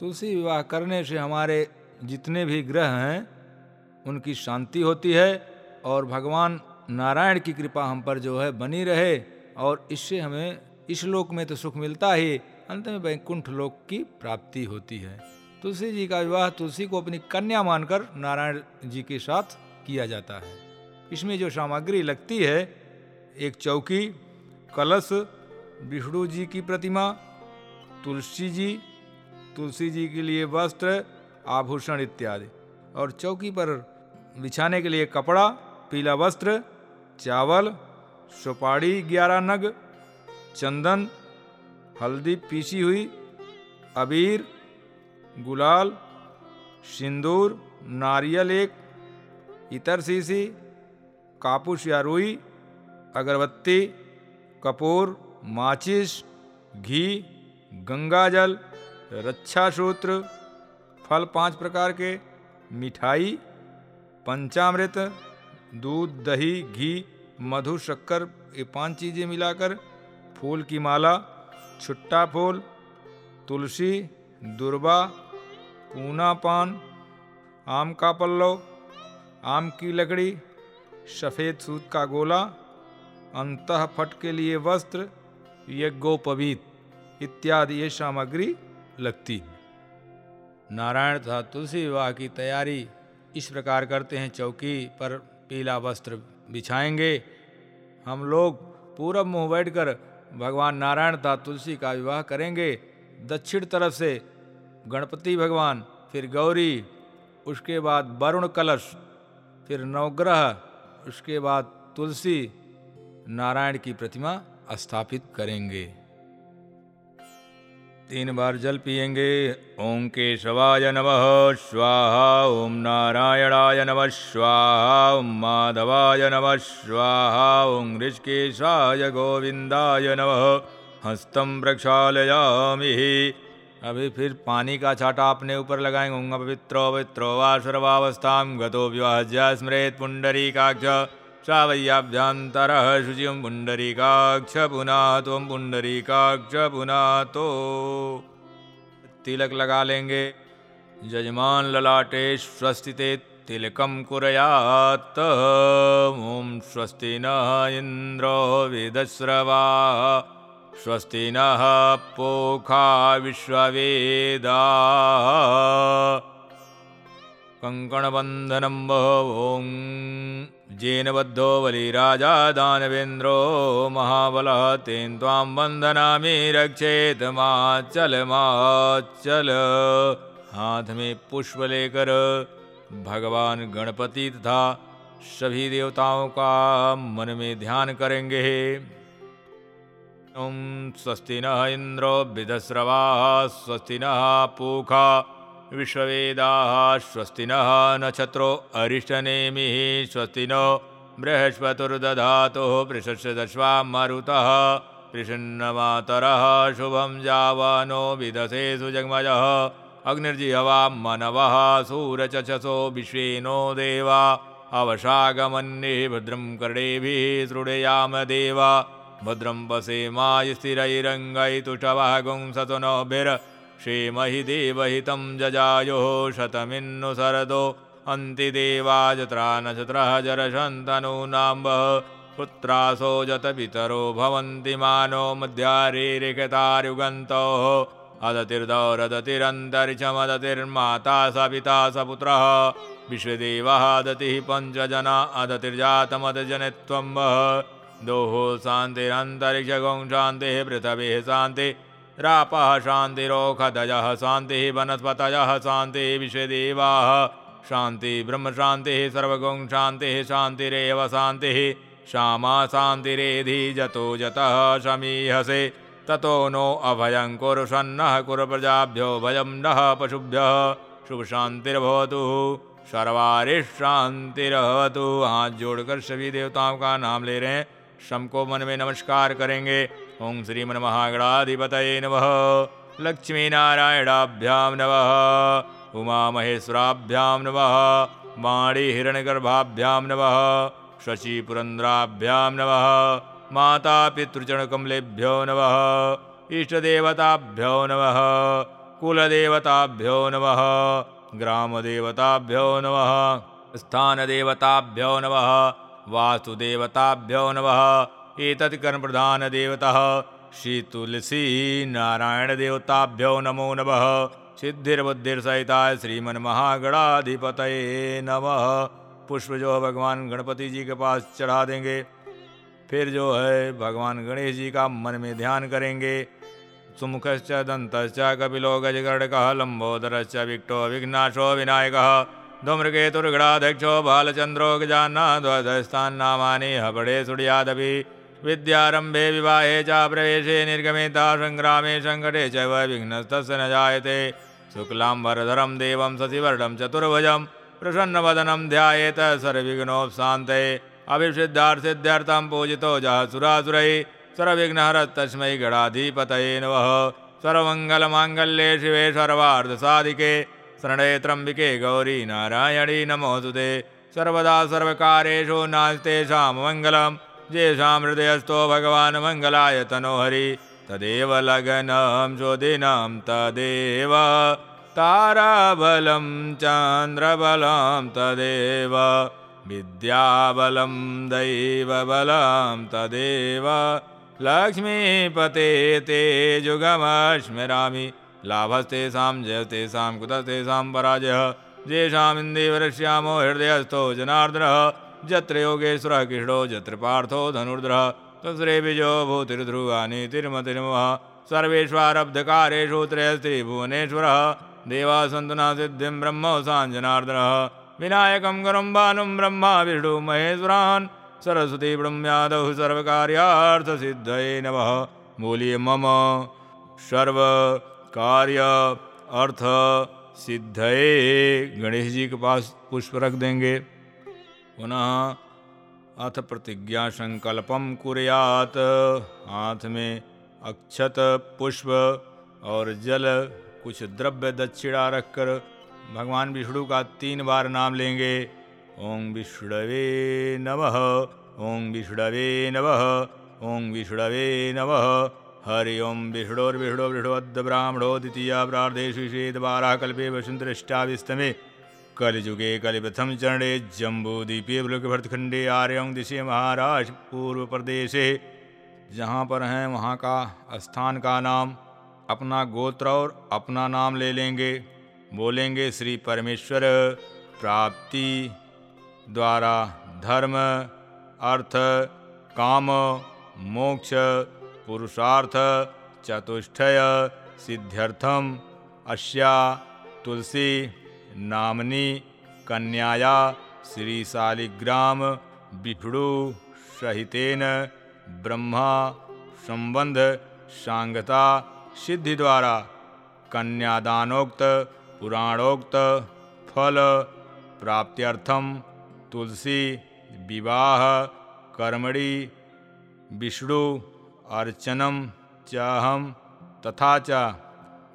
तुलसी विवाह करने से हमारे जितने भी ग्रह हैं, उनकी शांति होती है और भगवान नारायण की कृपा हम पर जो है बनी रहे और इससे हमें, इस लोक में तो सुख मिलता ही, अंत में वैकुंठ लोक की प्राप्ति होती है। तुलसी जी का विवाह तुलसी को अपनी कन्या मानकर नारायण जी के साथ किया जाता है। इसमें जो सामग्री लगती है, एक चौकी, कलश, विष्णु जी की प्रतिमा, तुलसी जी तुलसी जी के लिए वस्त्र, आभूषण इत्यादि। और चौकी पर बिछाने के लिए कपड़ा, पीला वस्त्र, चावल सुपाड़ी ग्यारह नग, चंदन, हल्दी पीसी हुई, अबीर, गुलाल, सिंदूर, नारियल एक, इतर शीशी कापूस या रुई, अगरबत्ती, कपूर, माचिस, घी, गंगाजल रक्षा सूत्र फल पाँच प्रकार के, मिठाई, पंचामृत, दूध, दही, घी, मधु, शक्कर, ये पाँच चीज़ें मिलाकर फूल की माला, छुट्टा फूल, तुलसी, दुर्बा, पूना पान, आम का पल्लव आम की लकड़ी, सफ़ेद सूत का गोला अंत फट के लिए वस्त्र, यज्ञोपवीत, इत्यादि ये सामग्री लगती है। नारायण तथा तुलसी विवाह की तैयारी इस प्रकार करते हैं। चौकी पर पीला वस्त्र बिछाएँगे। हम लोग पूरब मुँह बैठकर भगवान नारायण तथा तुलसी का विवाह करेंगे। दक्षिण तरफ़ से गणपति भगवान, फिर गौरी, उसके बाद वरुण कलश, फिर नवग्रह, उसके बाद तुलसी। नारायण की प्रतिमा स्थापित करेंगे। तीन बार जल पिएँगे ओम केशवाय नमः। स्वाहा। ओम नारायणाय नमः। स्वाहा। ओम माधवाय नमः। स्वाहा। ओम ऋषिकेशाय गोविंदाय नमः। हस्तम प्रक्षालयामि। अभी फिर पानी का छाटा अपने ऊपर लगाएँगे। पवित्रो पवित्रो वा सर्वावस्था गतो विवाह स्मृत पुंडरी काक्ष श्रावय्याभ्यन्तरः शुचिं पुण्डरीकाक्ष पुनातो पुण्डरीकाक्ष पुनातो। तिलक लगा लेंगे। जजमान ललाटे स्वस्तिते तिलकम कुरयात। ओम स्वस्ति न इंद्रो वेदस्रवा। स्वस्ति न पोखा विश्ववेदा। कङ्कणबन्धनं ॐ जेन बद्धो बलिराजा दानवेन्द्रो महाबलः तेन त्वां वन्दनामि रक्षेत माचल माचल। हाथ में पुष्प लेकर भगवान गणपति तथा सभी देवताओं का मन में ध्यान करेंगे। स्वस्ति न इंद्रो विदस्रवा स्वस्ति न पूखा। विश्ववेदाः स्वस्ति नः नक्षत्रो अरिष्टनेमिः स्वस्ति नो बृहस्पतिर्दधातुः पृषस्य दश्वा मरुतः पृषन्नमातरः शुभं जावानो विदधे सुजग्मजः अग्निर्जिहवा मनवः सूरचषसो विश्वेनो देवा अवशागमन्ये भद्रं कर्णेभिः सृडयाम देवा भद्रं पशेमाय स्थिरैरङ्गैतुषवः गुंसतुनोभिर् क्षेमहि देवहितं जजायोः शतमिन्नु शरदो अन्तिदेवाजत्रा नक्षत्रः जरशन्तनूनाम्बः पुत्रासो जतपितरो भवन्ति मानो मध्यारेरिकतार्युगन्तोः अदतिर्दौरदतिरन्तरिक्षमदतिर्माता स पिता स पुत्रः। विश्वदेवः दतिः पञ्चजना अदतिर्जातमदजनित्वं वः दोः शान्तिरन्तरिक्षगों शान्तिः, पृथिवीः शान्तिः। रापः शान्तिरोखदयः, शान्तिः वनस्पतयः, शान्तिः विश्वदेवाः। शान्ति ब्रह्मशान्तिः सर्वगुं, शान्तिः शान्तिरेव, शान्तिः श्यामा शान्तिरेधि जतो जतः शमीहसे। ततो नो अभयं कुरु सन्नः कुरु प्रजाभ्यो भयं नः पशुभ्यः। शुभशान्तिर्भवतु सर्वारिशान्तिर्भवतु हाथ जोड़कर सभी देवताओं का नाम ले रहे हैं। शम को मन में नमस्कार करेंगे। ओं श्रीमन्महागणाधिपतये नमः। लक्ष्मीनारायणाभ्यां नमः। उमामहेश्वराभ्यां नमः। वाणीहिरण्यगर्भाभ्यां नमः। शशिपुरन्द्राभ्यां नमः। मातापितृचरणकमलेभ्यो नमः। इष्टदेवताभ्यो नमः। कुलदेवताभ्यो नमः। ग्रामदेवताभ्यो नमः। स्थानदेवताभ्यो नमः। वासुदेवताभ्यो नमः। एतत् श्रीतुलसी नारायणदेवताभ्यो नमो नमः। सिद्धिर्बुद्धिर्सहिताय श्रीमन्महागणाधिपतये नमः। पुष्प जो भगवान गणपति जी के पास चढ़ा देंगे। फिर जो है, भगवान गणेश जी का मन में ध्यान करेंगे। सुमुखश्च दन्तश्च कपिलो गजगढ़ गजगर्डकः लम्बोदरश्च विक्टो विघ्नाशो, विनायकः, धूम्रकेतुर्गणाध्यक्षो, बालचन्द्रो गजान्नाद्वदस्थान्नामानि हपडे सुडियादपि विद्यारम्भे विवाहे च प्रवेशे निर्गमेता सङ्ग्रामे सङ्कटे च विघ्नस्तस्य न जायते। शुक्लाम्बरधरं देवं शशिवर्णं चतुर्भुजं प्रसन्नवदनं ध्यायेत सर्वविघ्नोपशान्ते। अभिषिद्धार्थसिद्ध्यर्थं पूजितो जः सुरासुरैः सर्वविघ्नहरस्तस्मै गणाधिपतये नमः। सर्वमङ्गलमाङ्गल्ये शिवे सर्वार्धसाधिके शरणे त्र्यम्बिके गौरी नारायणी नमोऽस्तुते सर्वदा सर्वकारेषु नास्तेषां मङ्गलं येषां हृदयस्थो भगवान् मङ्गलाय तनोहरि। तदेव लगनं चोदिनं तदेव ताराबलं चन्द्रबलं तदेव विद्याबलं दैवबलं तदेव लक्ष्मीपते ते जुगमस्मरामि लाभस्तेषां जयस्तेषां कुतस्तेषां पराजयः। येषामिन्दीवरश्यामो हृदयस्थो जनार्दनः यत्र योगेश्वरः कृष्णो यत्र पार्थो धनुर्धरः। तस्रे विजयो भूतिर्ध्रुवानि तिर्मतिर्मः सर्वेष्वारब्धकारेषु त्रयस्त्रिभुवनेश्वरः। देवा सन्तु न सिद्धिं ब्रह्म साञ्जनार्दनः। विनायकं गुरुं ब्रह्मा विष्णु महेश्वरान्। सरस्वती ब्रह्म्यादौ सर्वकार्यार्थसिद्धये नमः। बोलिए मम सर्व कार्य अर्थ सिद्धये। गणेश जी के पास पुष्प रख देंगे। पुनः अथ प्रतिज्ञा संकल्पम कुरियात। हाथ में अक्षत, पुष्प और जल, कुछ द्रव्य दक्षिणा रखकर भगवान विष्णु का तीन बार नाम लेंगे। ओम विष्णवे नमः, ओम विष्णवे नमः, ओम विष्णवे नमः। हरि ओम विष्णोर्विष्णो विष्णोद्ध ब्राह्मणो द्वितीया प्रार्धेषु विषेदवाराः कल्पे वसुन्तरिष्टाविस्तमे कलिजुगे कलिप्रथम चरणे जम्बूद्वीपे भरतखंडे आर्यं दिशे महाराष्ट्र पूर्व प्रदेशे। जहाँ पर हैं, वहाँ का स्थान का नाम, अपना गोत्र और अपना नाम ले लेंगे। बोलेंगे श्री परमेश्वर, प्राप्ति द्वारा धर्म, अर्थ, काम, मोक्ष, पुरुषार्थ, चतुष्टय, सिद्ध्यर्थम अस्या तुलसी नामनी कन्याया श्री शालिग्राम विभुड़ु सहितेन ब्रह्मा संबंध सांगता सिद्धि द्वारा कन्यादानोक्त पुराणोक्त फल प्राप्त्यर्थम तुलसी विवाह कर्मणि विष्णु अर्चनम चाहम तथा च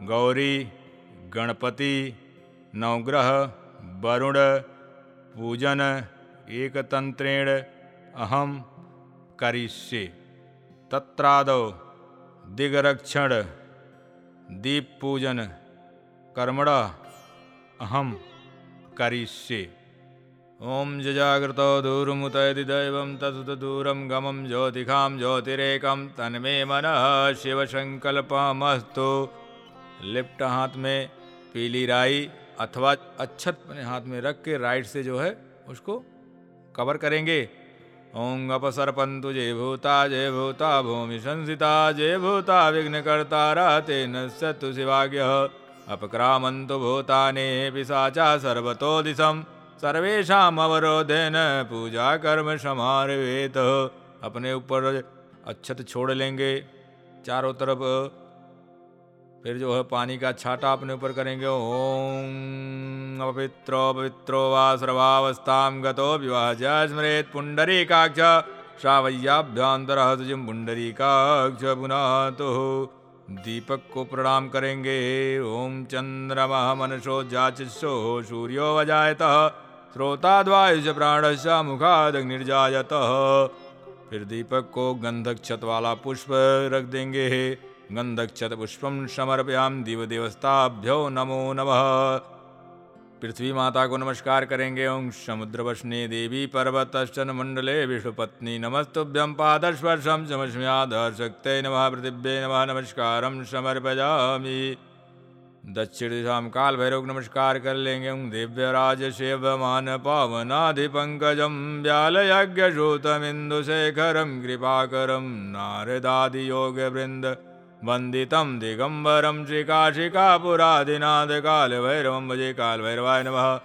गौरी गणपति नवग्रह वरुण, पूजन, एकतंत्रेण अहम करिष्ये। तत्रादौ, दिगरक्षण दीप पूजन कर्मण अहम करिष्ये। ओम जजाग्रतो दूरमुतयति दैवं तसुत दूरं गमं, ज्योतिखां, ज्योतिरेकं, तन्मे मनः शिवसंकल्पमस्तु लिप्ट हाथ में पीली राई अथवा अच्छत अपने हाथ में रख के राइट से जो है उसको कवर करेंगे। ओं अपसर्पन्तु जय भूता जय भूता, भूमि संसिता, जय भूता विघ्नकर्तारा तेन सत्तु शिवाज्ञ अपक्रामन्तु भूताने पिशाचा सर्वतो दिशं सर्वेषाम् अवरोधेन पूजा कर्म समारवेत। अपने ऊपर अच्छत छोड़ लेंगे। चारों तरफ़ फिर जो है पानी का छाटा अपने ऊपर करेंगे। ओम अपवित्रो पवित्रो वा सर्वावस्था गतो विवाह स्मरेत पुंडरी काक्ष श्रावय्याभ्यंतर तुझम पुंडरी काक्ष पुनातो। दीपक को प्रणाम करेंगे। ओम चंद्रमा मनसो जाचिस्सो सूर्यो वजायत। श्रोताद्वायुज प्राणश मुखादग्निर्जायत। फिर दीपक को गंधक छत वाला पुष्प रख देंगे। गंधक्षत पुष्पम समर्पयाम दिव देवस्ताभ्यो नमो नमः। पृथ्वी माता को नमस्कार करेंगे ओं समुद्र वशने देवी पर्वत मंडले विष्णुपत्नी नमस्तुभ्यम पादस्पर्शम शक्ते नमः पृथिव्ये नमः नमस्कारम समर्पयामि। दक्षिण दिशा काल भैरव नमस्कार कर लेंगे दिव्यराज शिवमान पावनाधिपंकजम व्याल यज्ञ शोतमिंदु शेखरम कृपाकरम नारदादि योग वृंद वन्दितं दिगम्बरं श्रीकाशिकापुरादिनाथ कालभैरवं भजे कालभैरवाय नमः।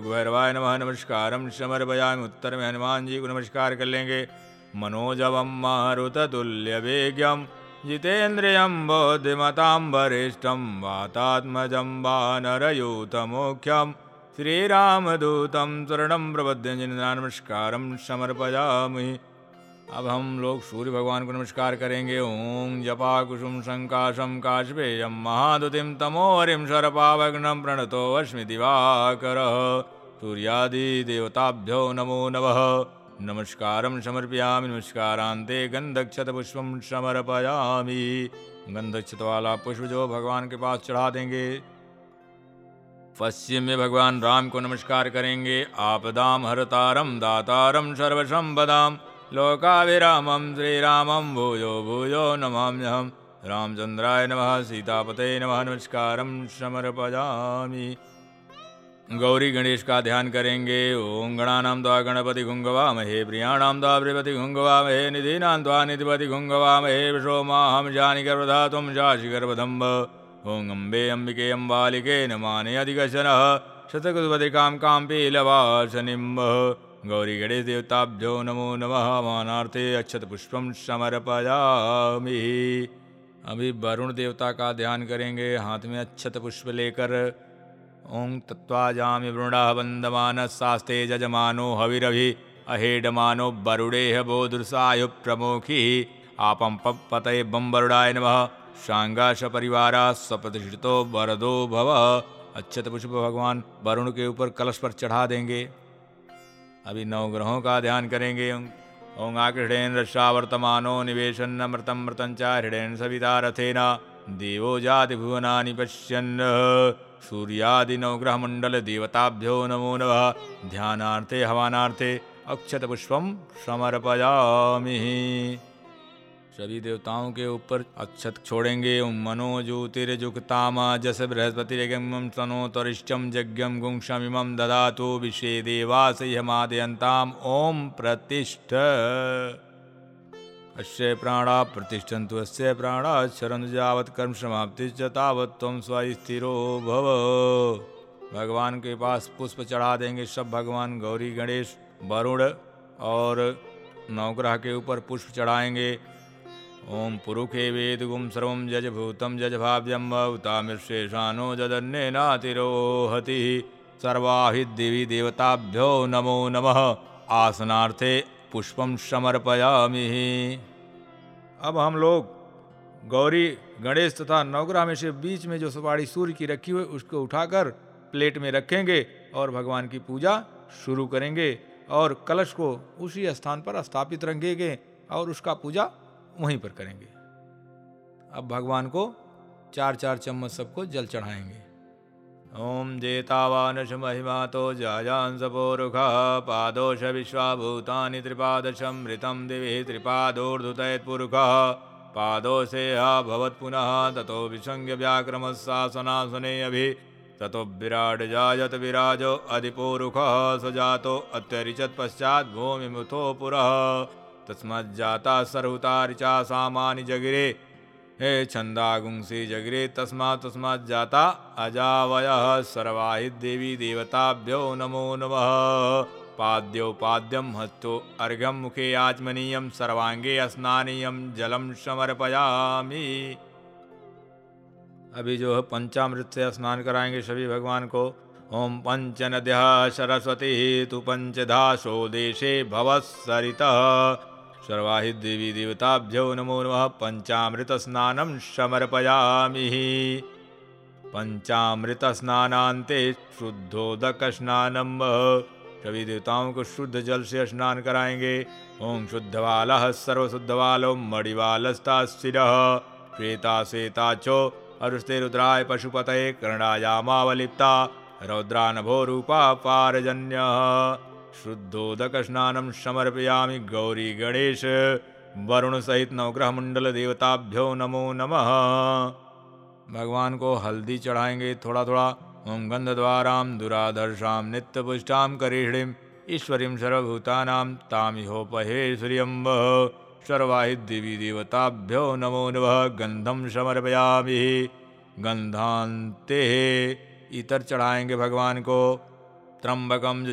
भैरवाय नमः। नमस्कारं समर्पयामि। उत्तर में हनुमान जी को नमस्कार कर लेंगे। मनोजवं मारुततुल्यवेग्यं। जितेन्द्रियं बोद्धिमतां वरिष्ठं वातात्मजं वानरयूतमोख्यं। श्रीरामदूतं शरणं प्रपद्य नमस्कारं समर्पयामि। अब हम लोग सूर्य भगवान को नमस्कार करेंगे। ओम जपा कुसुम संकाशम काशपेयम महादुतिम तमो हरिम शरपावग्नम प्रणतो अश्मि दिवाकर सूर्यादि देवताभ्यो नमो नमः। नमस्कार समर्पयामि नमस्कारांते गंधक्षत पुष्पम समर्पयामि। गंधक्षत वाला पुष्प जो भगवान के पास चढ़ा देंगे। पश्चिम में भगवान राम को नमस्कार करेंगे। आपदाम हरतारम दातारम सर्वसंपदाम लोकाभिरामं श्रीरामं भूयो भूयो नमाम्यहं रामचंद्राय नमः, सीतापते नमः, नमस्कारं समर्पयामि। गौरी गणेश का ध्यान करेंगे। ओम गणानां द्वा गणपति घुंगवामहे प्रियाणां द्वा प्रियपति घुंगवामहे निधीनां द्वा निधिपति घुंगवामहे विशोमाहं जानि गर्भधातुं जाशि गर्भधम्ब। ओम अम्बे अम्बिके अम्बालिके नमाने अधिकशनः शतकुपतिकां काम्पीलवासनिम्बः गौरी गणेश देवताभ्यो नमो नमः मानार्थे अक्षत पुष्पम समर्पयामि। अभी वरुण देवता का ध्यान करेंगे, हाथ में अक्षत पुष्प लेकर। ओं तत्वाजामि वृण वंदमान शास्ते जजमानो हविरभि, अहेडमानो वरुणेह बोधुसायु प्रमुखी। आपम पतये बम वरुणाय नम। शांगाश परिवारा सप्रतिष्ठितो वरदो भव। अक्षत पुष्प भगवान वरुण के ऊपर कलश पर चढ़ा देंगे। अभी नौ ग्रहों का ध्यान करेंगे ओं। आकृष्णेन रक्षावर्तमानो निवेशन मृतम मृतं च हृदयन सविता रथेना देवो जाति भुवनानि पश्यन् मंडल देवताभ्यो नमो नमः। ध्यानार्थे, हवानार्थे अक्षत पुष्पम समर्पयामि। सभी देवताओं के ऊपर अक्षत छोड़ेंगे। मनो ज्योतिर्जुक्तामा जस बृहस्पतिरगम तनो तरिष्टम यज्ञम गुंशमिमं ददातु विषे देवासह्यमादयन्ताम ओम प्रतिष्ठ। अस्य प्राणा प्रतिष्ठन्तु, अस्य प्राणा शरण जावत कर्म समाप्ति तावत तुम स्थिरो भव। भगवान के पास पुष्प चढ़ा देंगे सब भगवान गौरी गणेश, वरुण और नवग्रह के ऊपर पुष्प चढ़ाएँगे। ओम पुरुखे जज भूतम जज भाव्यम भवतामिर्शेषानो जदन्येनातिरोहति सर्वाहि देवी देवताभ्यो नमो नमः। आसनार्थे पुष्पम समर्पयामि। अब हम लोग गौरी, गणेश तथा नवग्रह में से बीच में जो सुपारी सूर्य की रखी हुई, उसको उठाकर प्लेट में रखेंगे और भगवान की पूजा शुरू करेंगे और कलश को उसी स्थान पर स्थापित रखेंगे और उसका पूजा वहीं पर करेंगे। अब भगवान को चार चार चम्मच सबको जल चढ़ाएँगे। ओम जेतावानश महिमा तो जाजांसपोरुख पादोष विश्वाभूतानि त्रिपादशमृतं दिवि त्रिपादोर्धुतयत्पुरुख पादोषे भवत् पुनः ततो व्याक्रमशासनासने अभि ततो विराट जायत विराजो अधिपोरुखः स जातो अत्यरिचत् पश्चात् भूमिमुथो पुरः तस्मज्जाता सर्वतारिचा सामानि जगिरे। हे छंदागुंसी जगिरे तस्मा तस्मज्जाता अजावय सर्वाहि देवी देवताभ्यो नमो नमः। पाद्योपाद्यम हस्तो अर्घ्यम मुखे आचमनीय सर्वांगे स्नानीय जलम समर्पयामी। अभी जो है पंचामृत से स्नान कराएँगे सभी भगवान को। ओम पंच नद्य सरस्वती तु पंचधाशो देशे भवसरिता सर्वाहि देवी देवताभ्यो नमो नमः पंचामृत स्नानं समर्पयामि। पंचामृत स्नानांते शुद्धोदक स्नानम सभी देवताओं को शुद्ध जल से स्नान कराएँगे। ओम शुद्धवाल सर्वशुद्धवालो मणिवालस्ता शिर श्वेता सेताचो अरुस्ते रुद्राय पशुपतये कर्णायामावलिप्ता। रौद्रा नभो रूपा पारजन्य। शुद्धोदकस्नानं समर्पयामि गौरी गणेश। वरुण सहित नवग्रह मंडल देवताभ्यो नमो नमः। भगवान को हल्दी चढ़ाएँगे थोड़ा थोड़ा ओम गंध द्वाराम दुराधर्षाम नित्य पुष्टाम करीणिम ईश्वरीम सर्वभूतानां तामिहोपहेश्वर्यम्ब सर्वाहि देवी देवताभ्यो नमो नमः। गंधम समर्पयामि। गंधांते इतर चढ़ाएँगे भगवान को। त्र्यंबकम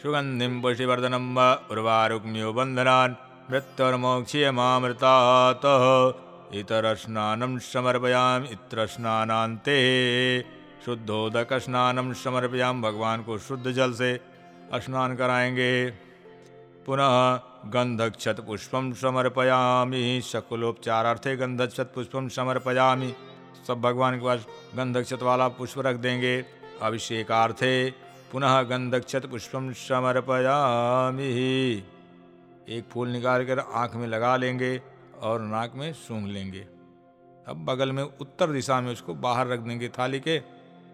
जजामहे सुगंधिम पुष्टिवर्धनम उर्वारुक्म्यो बंधनान् मृत्युर्मोक्ष्यमामृतात् इतरस्नानं समर्पयाम इत्र स्नानान्ते शुद्धोदक स्नानम समर्पयाम, भगवान को शुद्ध जल से स्नान कराएँगे। पुनः गंधक्षत पुष्पम समर्पयामी, शकुलोपचारार्थे गंधक्षत पुष्पम समर्पयामी। सब भगवान के पास गंधक्षत वाला पुष्प रख देंगे, अभिषेकार्थे। पुनः गंधक्षत पुष्पम समर्पयामी। एक फूल निकाल कर आँख में लगा लेंगे और नाक में सूंघ लेंगे। अब बगल में उत्तर दिशा में उसको बाहर रख देंगे थाली के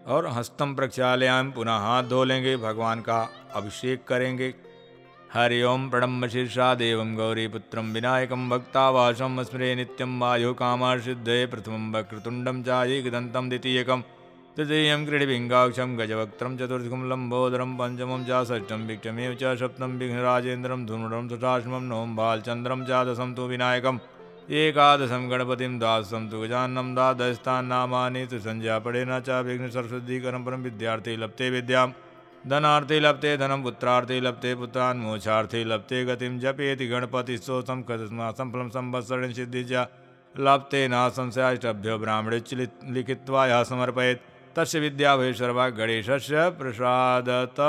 और हस्तम प्रक्षालयाम पुनः हाथ धो लेंगे, भगवान का अभिषेक करेंगे। हरि ओम प्रणम शीर्षा देव गौरीपुत्र विनायक भक्तावासम स्मरे नित्यम वायु कामा सिद्धे प्रथम वक्रतुंडम चायिकदंतम द्वितीयकम। तृतीयं क्रीडिभिङ्गाक्षं गजवक्त्रं चतुर्थकं लम्बोदरं पञ्चमं च षष्ठं विक्रमेव च सप्तं विघ्नराजेन्द्रं धूम्रं सुषाष्टमं नवं बालचन्द्रं च दशं तु विनायकम्। एकादशं गणपतिं द्वादशं तु गजान्नं द्वादशतान्नामानि तु संज्ञापडेन च विघ्नसरस्वतीकरं परं विद्यार्थी लप्ते विद्यां धनार्थे लप्ते धनं पुत्रार्थे लप्ते पुत्रान् मोक्षार्थे लप्ते गतिं जपेति गणपतिस्तोषं कस्मासं फलं संवत्सरेण सिद्धि च लप्ते न संशयाष्टभ्यो ब्राह्मणे लिखित्वा यह समर्पयेत् तस्य विद्या भय गणेश से प्रसादत।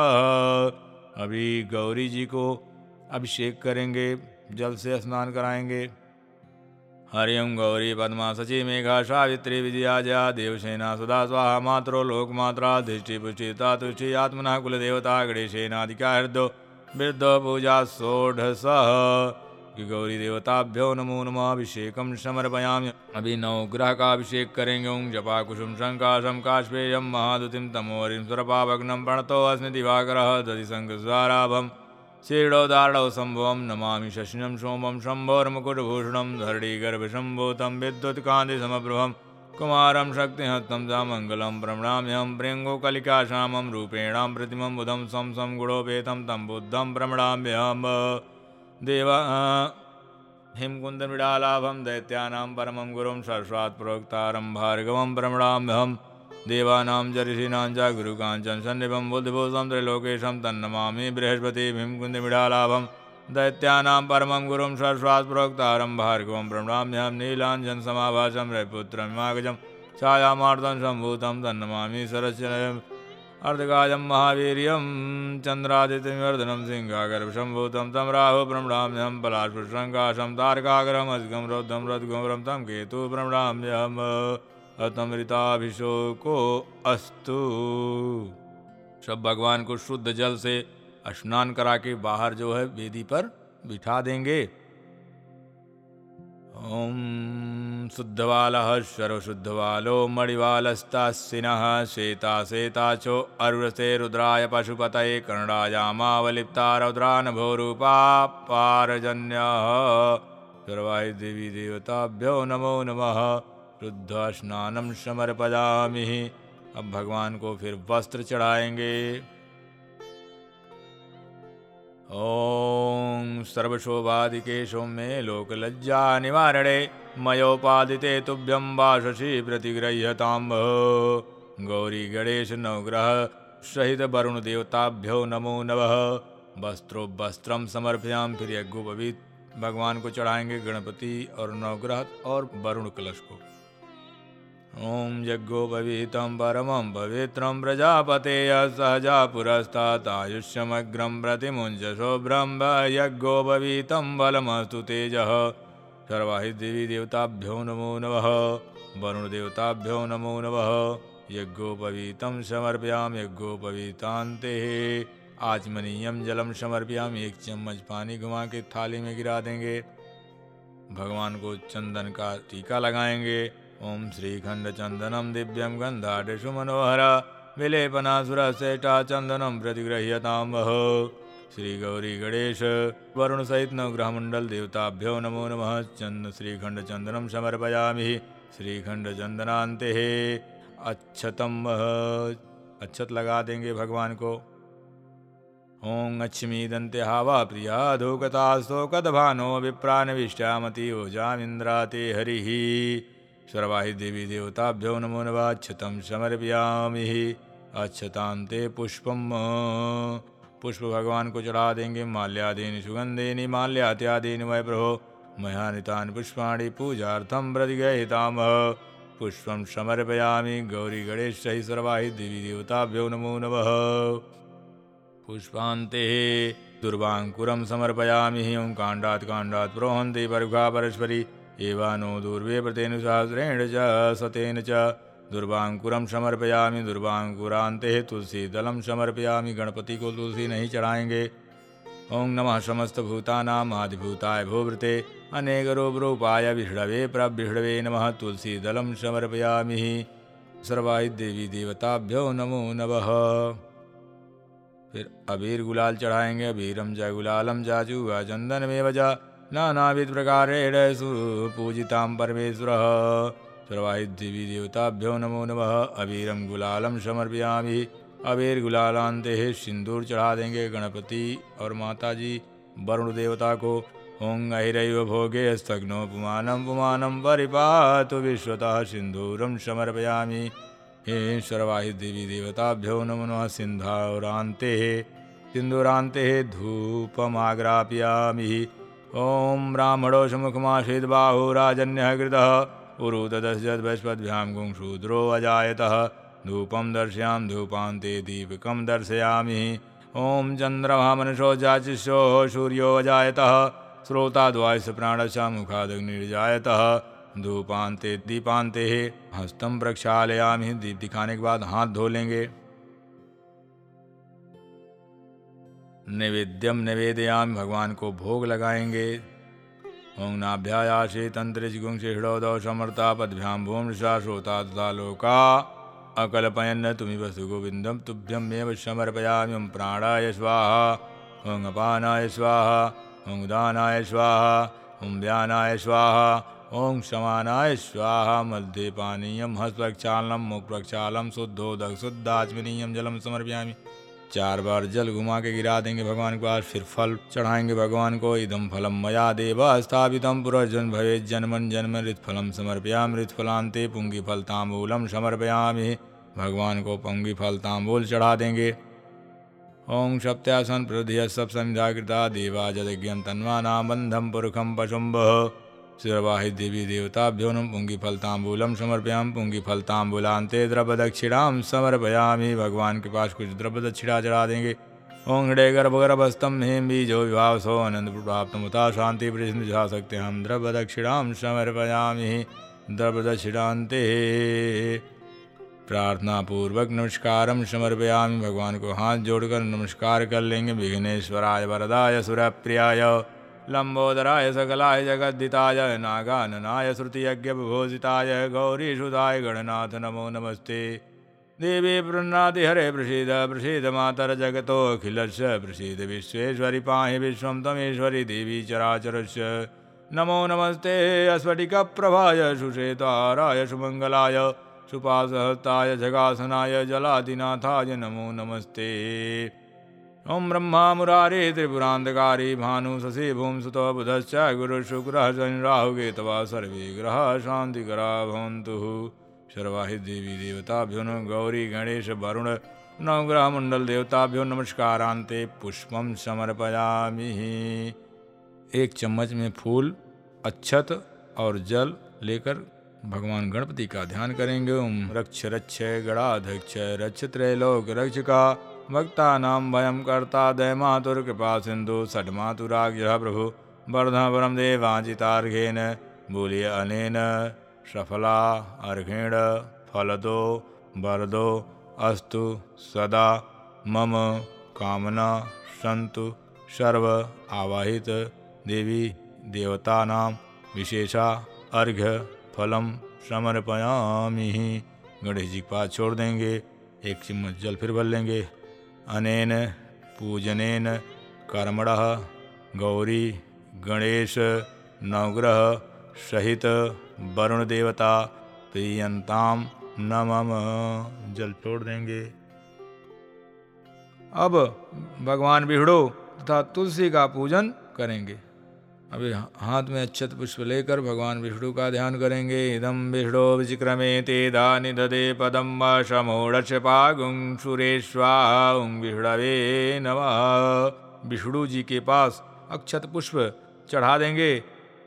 अभी गौरी जी को अभिषेक करेंगे, जल से स्नान कराएँगे। हरिओम गौरी पद्मा सची मेघा सावित्री विजया जया देवसेना सदा स्वाहा मात्रो लोक मात्रा धिष्टि पुष्टि तुष्टि आत्मना कुल देवता गणेशेनाधिका हृदो वृद्ध पूजा षोढ़ कि गौरी देवताभ्यो नमो नमः अभिषेकम समर्पयामि। अभी नौ ग्रह का अभिषेक करेंगे ओं जपा कुसुम शंकाशम काश्पेयम महादुतिम तमोरिम सुरपाभग्नम प्रणतो अस्मि दिवाकरः दधि शङ्खस्वाराभम् शीर्णोदारणौ सम्भवं नमामि शशिनं सोमं शम्भोर्मुकुटभूषणं धरणीगर्भशम्भूतं विद्युत्कान्तिसमप्रभं कुमारं शक्तिहस्तं च मङ्गलं प्रम्णाम्यहं प्रियङ्गुकलिकाश्यामं रूपेणां प्रतिमं बुधं सं सं गुणोपेतं तं बुद्धं प्रम्णाम्यहम् देव हिमकुन्दविडालाभं दैत्यानां परमं गुरुं सरस्वात् प्रोक्तारं भार्गवं प्रमणाम्यहं देवानां जरिषीणां च, गुरुकाञ्चन सन्निभं बुद्धिभूतं त्रिलोकेशं, तन्नमामि बृहस्पति भीमकुन्दविडालाभं दैत्यानां परमं गुरुं सरस्वात् प्रोक्तारं भार्गवं प्रणमाम्यहं नीलाञ्जनसमाभासं रविपुत्रमिमागजं छायामार्तं सम्भूतं तन्नमामि सरस्य अर्धकाजं महावीर्यं चन्द्रादित्यवर्धनं सिंहागर्भसम्भूतं तं राहु प्रम्णाम्यहं पलाशपुष्सङ्काशं तारकागरमधिकं रौद्रं रद्गौरं तं प्रम्णाम्यहम् अतमृताभिषोको अस्तु। सब भगवान को शुद्ध जल से स्नान करा के बाहर जो है वेदी पर बिठा देंगे। ॐ शुद्धवालः शरशुद्धवालो मणिवालस्तास्सिनः शेता शेताचो अर्वसे रुद्राय पशुपतये कर्णायामावलिप्ता रौद्रानभोरूपा पारजन्यः सर्वाय देवी देवताभ्यो नमो नमः शुद्ध स्नानं समर्पयामि। अब भगवान को फिर वस्त्र चढ़ाएँगे। ॐ मे लोकलज्जा निवारणे मयोपादिते तुभ्यं वाशसि प्रतिगृह्यताम्ब गौरी गणेश नवग्रह सहित वरुण देवताभ्यो नमो नमः। वस्त्रो वस्त्रम समर्पयाम फिर यज्ञोपवीत भगवान को चढ़ाएँगे गणपति और नवग्रह और वरुण कलश को। ॐ यज्ञोपवीतं परमं पवित्रं प्रजापतेय सहजा पुरस्तातायुष्यमग्रं प्रतिमुञ्जसो ब्रह्म यज्ञोपवीतं बलमस्तु तेजः। देवताभ्यो नमो नमः। वरुणदेवताभ्यो नमो नमः। यज्ञोपवीतं समर्पयामि यज्ञोपवीतान्ते आचमनीयम जलम समर्पयामि, एक चम्मच पानी घुमा के थाली में गिरा देंगे। भगवान को चंदन का टीका लगाएँगे। ओम श्रीखंड चंदनम दिव्यम गंधाटेशु मनोहर विलेपनासुर श्रेष्ठा चंदनम प्रतिगृह्यताम श्री गौरी गणेश वरुण सहित नवग्रह मंडल देवताभ्यो नमो नमः। चंद श्रीखंड चंदनम समर्पयामि श्रीखंड चंदनाते अच्छतम अच्छत लगा देंगे भगवान को। ओं अक्षमी दंते हावा प्रिया धूकतास्तो कदभानो विप्राणविष्टामति ओजामिन्द्रा ते हरिः। सर्वाहि देवी देवताभ्यो नमो नवाक्षतं समर्पयामि। अच्छतांते पुष्पम पुष्प। भगवान को चढ़ा देंगे माल्यादीनि सुगंधेनि माल्यात्यादीनि वै प्रभो। मयानितानि पुष्पाणि पूजार्थं प्रतिगहिताम। पुष्पं समर्पयामि गौरी गणेश सहि सर्वाहि देवी देवताभ्यो नमो नमः। पुष्पान्ते दुर्वाङ्कुरं समर्पयामि। ओं काण्डात् काण्डात् प्रोहन्ति पर्गा परस्परि एवानो दुर्वे प्रतेनुसहस्रेण च, सतेन च। दुर्वाङ्कुरं समर्पयामि, दुर्वाङ्कुरान्ते तुलसीदलं समर्पयामि गणपति को तुलसी नहीं चढ़ाएँगे। ओं नमः समस्तभूतानाम् आदिभूताय भूवृते। अनेकरूपरूपाय विष्णवे प्रविष्णवे नमः, तुलसीदलं समर्पयामि। सर्वाहि देवी देवताभ्यो नमो नमः। फिर अबीर गुलाल चढ़ाएँगे अबीरम जा गुलालम जाजू व चंदन में वजा नानाविध प्रकारेण सुपूजिताम परमेश्वर। सर्वाहित देवी देवताभ्यो नमो नमः। अबीरम गुलालम समर्पयामि। अबीर गुलालांते सिंदूर चढ़ा देंगे गणपति और माता जी वरुण देवता को ओं अहिरैव भोगे स्तग्नो पुमानम पुमानम परिपातु विश्वतः सिंदूरम समर्पयामि। हे सर्वाहि देवी देवताभ्यो नमो नमः। सिन्धारान्ते सिन्दूरान्ते धूपमाग्रापयामि। ॐ ब्राह्मणो समुखमासीद्बाहु राजन्यः कृतः उरुदशद्भ्यां गुंशूद्रो अजायतः धूपं दर्शयां धूपान्ते दीपकं दर्शयामि। ॐ चन्द्रमा मनुषो जाचिष्यो सूर्यो अजायतः श्रोताद्वायस प्राणश मुखादग्निर्जायतः धूपांते दीपांते हस्तम प्रक्षालयामि। दीप दिखाने के बाद हाथ धो लेंगे। निवेद्यम निवेदयाम, भगवान को भोग लगाएँगे। ओं नाभ्यायाशे तंत्र गुंशे हृदय समर्था पदभ्याम भूम श्रोता तथा लोका अकल्पयन तुम्हें वसु गोविंदम तुभ्यम एव समर्पयामि ओं प्राणाय स्वाहा, ओं अपानाय स्वाहा, ओं दानाय स्वाहा, ओं व्यानाय स्वाहा, ओं समानाय स्वाहा, मध्ये पानीयम हस्त प्रक्षालनम मुख प्रक्षालम शुद्धोदक शुद्धाचमनीयम जलम समर्पयामी। चार बार जल घुमा के गिरा देंगे भगवान के पास फिर फल चढ़ाएँगे भगवान को। इदम फलम मया देव स्थापितम पुरजन भवे जन्मन जन्म ऋत फलम समर्पयाम ऋत फलांते पुंगी फल तांबूलम समर्पयामी। भगवान को पुंगी फल तांबूल चढ़ा देंगे। ओं सप्त्यासन प्रधिय सब संविधा कृता देवा जदज्ञम तन्वा नाम बंधम पुरखम पशुम्भ शिरवाहि देवी देवताभ्यो नम। पुंगीफलताम्बूलम समर्पयाम। पुंगीफलताम्बूलांते द्रव्य दक्षिणाम समर्पयामी। भगवान के पास कुछ द्रव्य दक्षिणा चढ़ा देंगे। ओं हृदय गर्भ गर्भस्तम हेम बीजो विभाव सो आनंद प्राप्त मुता शांति प्रश्न जा सकते हम द्रव्य दक्षिणाम समर्पयामी। द्रव्य दक्षिणांते प्रार्थना पूर्वक नमस्कार समर्पयामी। भगवान को हाथ जोड़कर नमस्कार कर लेंगे। विघ्नेश्वराय, वरदाय, सुरप्रियाय। लंबोदराय सकलाय जगद्दिताय नागाननाय श्रुतियज्ञभूषिताय गौरीसुताय गणनाथ नमो नमस्ते। देवी प्रन्नाति हरे प्रसीद प्रसीद मातर जगतोऽखिलस्य प्रसीद विश्वेश्वरि पाहि विश्वं तमेश्वरि देवी चराचरस्य नमो नमस्ते अस्फटिकप्रभाय सुषेताराय सुमङ्गलाय, सुपासहस्ताय जगासनाय जलादिनाथाय नमो नमस्ते। ओम ब्रह्मा मुरारे त्रिपुरांधकारी भानु शशि भूम सुत बुधश्च गुरु शुक्र शनि राहु केतवा सर्वे ग्रह शांतिकरा भवन्तु सर्वाहि देवी देवताभ्यो न गौरी गणेश वरुण नवग्रह मंडल देवताभ्यो नमस्कारांते पुष्पम समर्पयामि। एक चम्मच में फूल अच्छत और जल लेकर भगवान गणपति का ध्यान करेंगे। ओम रक्ष रक्ष गणाध्यक्ष रक्ष त्रैलोक रक्ष का भक्ता भयम कर्ता दय मातुर कृपा सिंधु सठ मातुराग्य प्रभु। वर्धा परम देवाचितार्घेन बोलिय अनेन सफला अर्घेण फलदो वरदो अस्तु सदा। मम कामना संतु सर्व आवाहित देवी देवता नाम विशेषा अर्घ्य फलम समर्पयामी। गणेश जी के पास छोड़ देंगे, एक चम्मच जल फिर भर लेंगे। अनेन, पूजनेन, कर्मण, गौरी, गणेश, नवग्रह, सहित वरुण देवता प्रियंताम नमम जल छोड़ देंगे। अब भगवान बिहड़ो तथा तुलसी का पूजन करेंगे। अभी हाथ में अच्छत पुष्प लेकर भगवान विष्णु का ध्यान करेंगे। इदम विष्णु विचिक्रमे ते दानि ददे पदम वशमोड़च पागुं सुरेश्वां विष्णवे नमः। विष्णु जी के पास अक्षत पुष्प चढ़ा देंगे।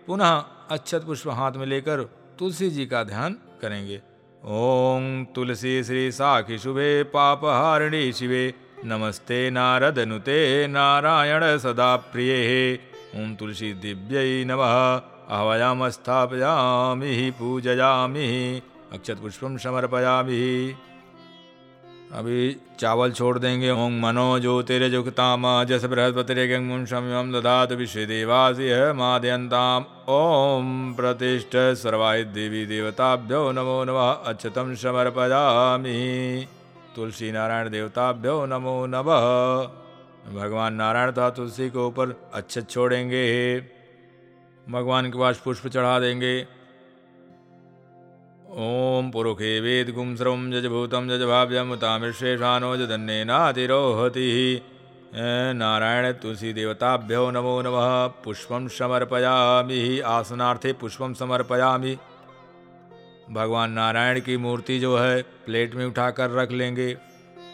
पुनः अक्षत पुष्प हाथ में लेकर तुलसी जी का ध्यान करेंगे। ओम तुलसी श्री साखी शुभे पाप पापहारिणी शिवे, नमस्ते नारद नुते नारायण सदा प्रिय। ओम तुलसी दिव्य नमः। आह्वयाम स्थापयामि पूजयामि अक्षत पुष्पम समर्पयामि। अभी चावल छोड़ देंगे। ओम मनो ज्योतिरजुक्ताम जस बृहस्पतिरेगं शम्यम दधातु विश्वदेवासिह मादयन्ताम ओम प्रतिष्ठ सर्वाय देवी देवताभ्यो नमो नमः अक्षतम समर्पयामि। तुलसी नारायण देवताभ्यो नमो नमः। भगवान नारायण था तुलसी के ऊपर अच्छे छोड़ेंगे। भगवान के पास पुष्प चढ़ा देंगे। ओम पुरुखे वेद गुम श्रवम जज भूतम जज भाव्यम तामिश्वेशानो जधन्येनातिरोहति नारायण तुलसी देवताभ्यो नमो नमः पुष्पम समर्पयामि, आसनार्थे पुष्पम समर्पयामि। भगवान नारायण की मूर्ति जो है, प्लेट में उठाकर रख लेंगे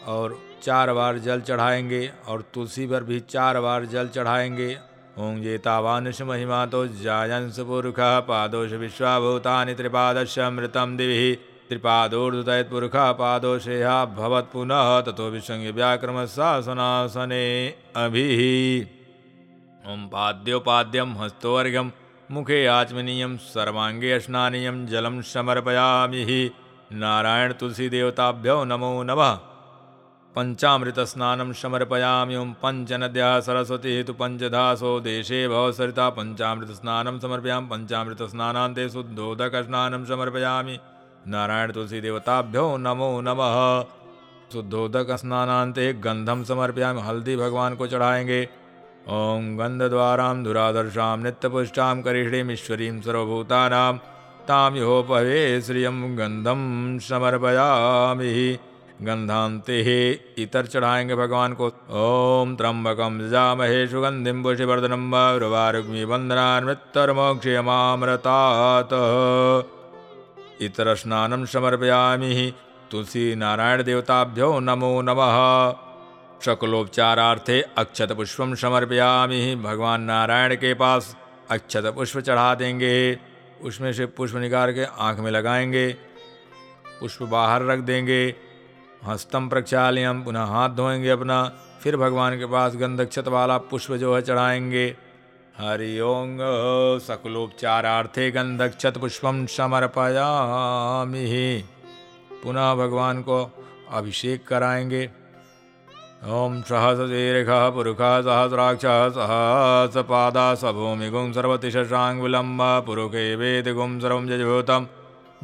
और चार बार जल चढ़ाएँगे और तुलसी पर भी चार बार जल चढ़ाएँगे। ओं जेतावानुष महिमा तो जायंस पुरुख पादोष विश्वाभूतानि त्रिपादशमृतम दिवि। त्रिपादोर्धुतयत पुरुख पादोषेहा भवत पुनः तथो विसंग व्याक्रम शासनासने अभि। ओम पाद्योपाद्यम हस्तोर्घ्यम मुखे आचमनीयम सर्वांगे स्नानीयम जलम समर्पयामि नारायण तुलसी देवताभ्यो नमो नमः। पंचामृत स्नानं समर्पयामि। ओं पञ्चनद्यः सरस्वती हेतु पञ्चदासो देशे भवसरिता। पञ्चामृत स्नानं समर्पयामि। पञ्चामृत स्नानान्ते शुद्धोदक स्नानं समर्पयामि। नारायण तुलसी देवताभ्यो नमो नमः। शुद्धोदक स्नानान्ते गंधम समर्पयामि। हल्दी भगवान को चढ़ाएँगे। ओं गन्धद्वारां धुरादर्शां नित्यपुष्टां करिष्णीमीश्वरीं सर्वभूतानां। तां योपवे श्रियं गन्धं समर्पयामि। गंधांते ही इतर चढ़ाएँगे भगवान को। ओम त्र्यंबकम जामहे सुगंधिम पुषिवर्धनम वारुग्मी वंदनान्मृत्तर्मोक्षयमामृतात इतर स्नानं समर्पयामि तुलसी नारायण देवताभ्यो नमो नमः। शकलोपचारार्थे अक्षत पुष्पम समर्पयामि भगवान नारायण के पास। अक्षत पुष्प चढ़ा देंगे, उसमें से पुष्प निकाल के आँख में लगाएँगे, पुष्प बाहर रख देंगे हस्तम प्रक्षालयम पुनः हाथ धोएँगे अपना, फिर भगवान के पास गंधक्षत वाला पुष्प जो है चढ़ाएँगे। हरि ओंग सकलोपचारार्थे गंधक्षत पुष्पम समर्पयामि। पुनः भगवान को अभिषेक कराएँगे। ओम सहस दीर्घ पुरुष सहस्राक्ष सहस पादा सभूमि गुं सर्वति शशांग विलंब पुरुखे वेद गुं सर्व जजभूतम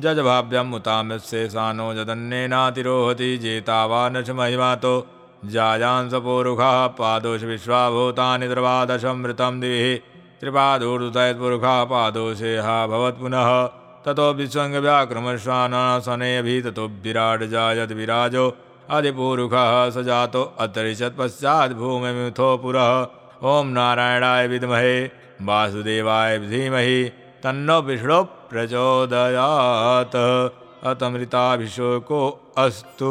जजभाव्यम मुतामिशेषानो जदन्नेनातिरोहति जेतावानश महिमा तो जायांस पोरुखा पादोष विश्वाभूतानि द्रवादशमृतं दिवि त्रिपादूर्दुतयत्पुरुखा पादोषेहा भवत् पुनः। ततो विसङ्गव्याक्रमश्वानासनेऽभि ततो विराट जायत विराजो। अधिपूरुखः स जातो अतरिषत् पश्चात् भूमिमिथो पुरः। ॐ नारायणाय विद्महे। वासुदेवाय धीमहि। तन्नो विष्णु प्रचोदयात। अतमृताभिषेको अस्तु।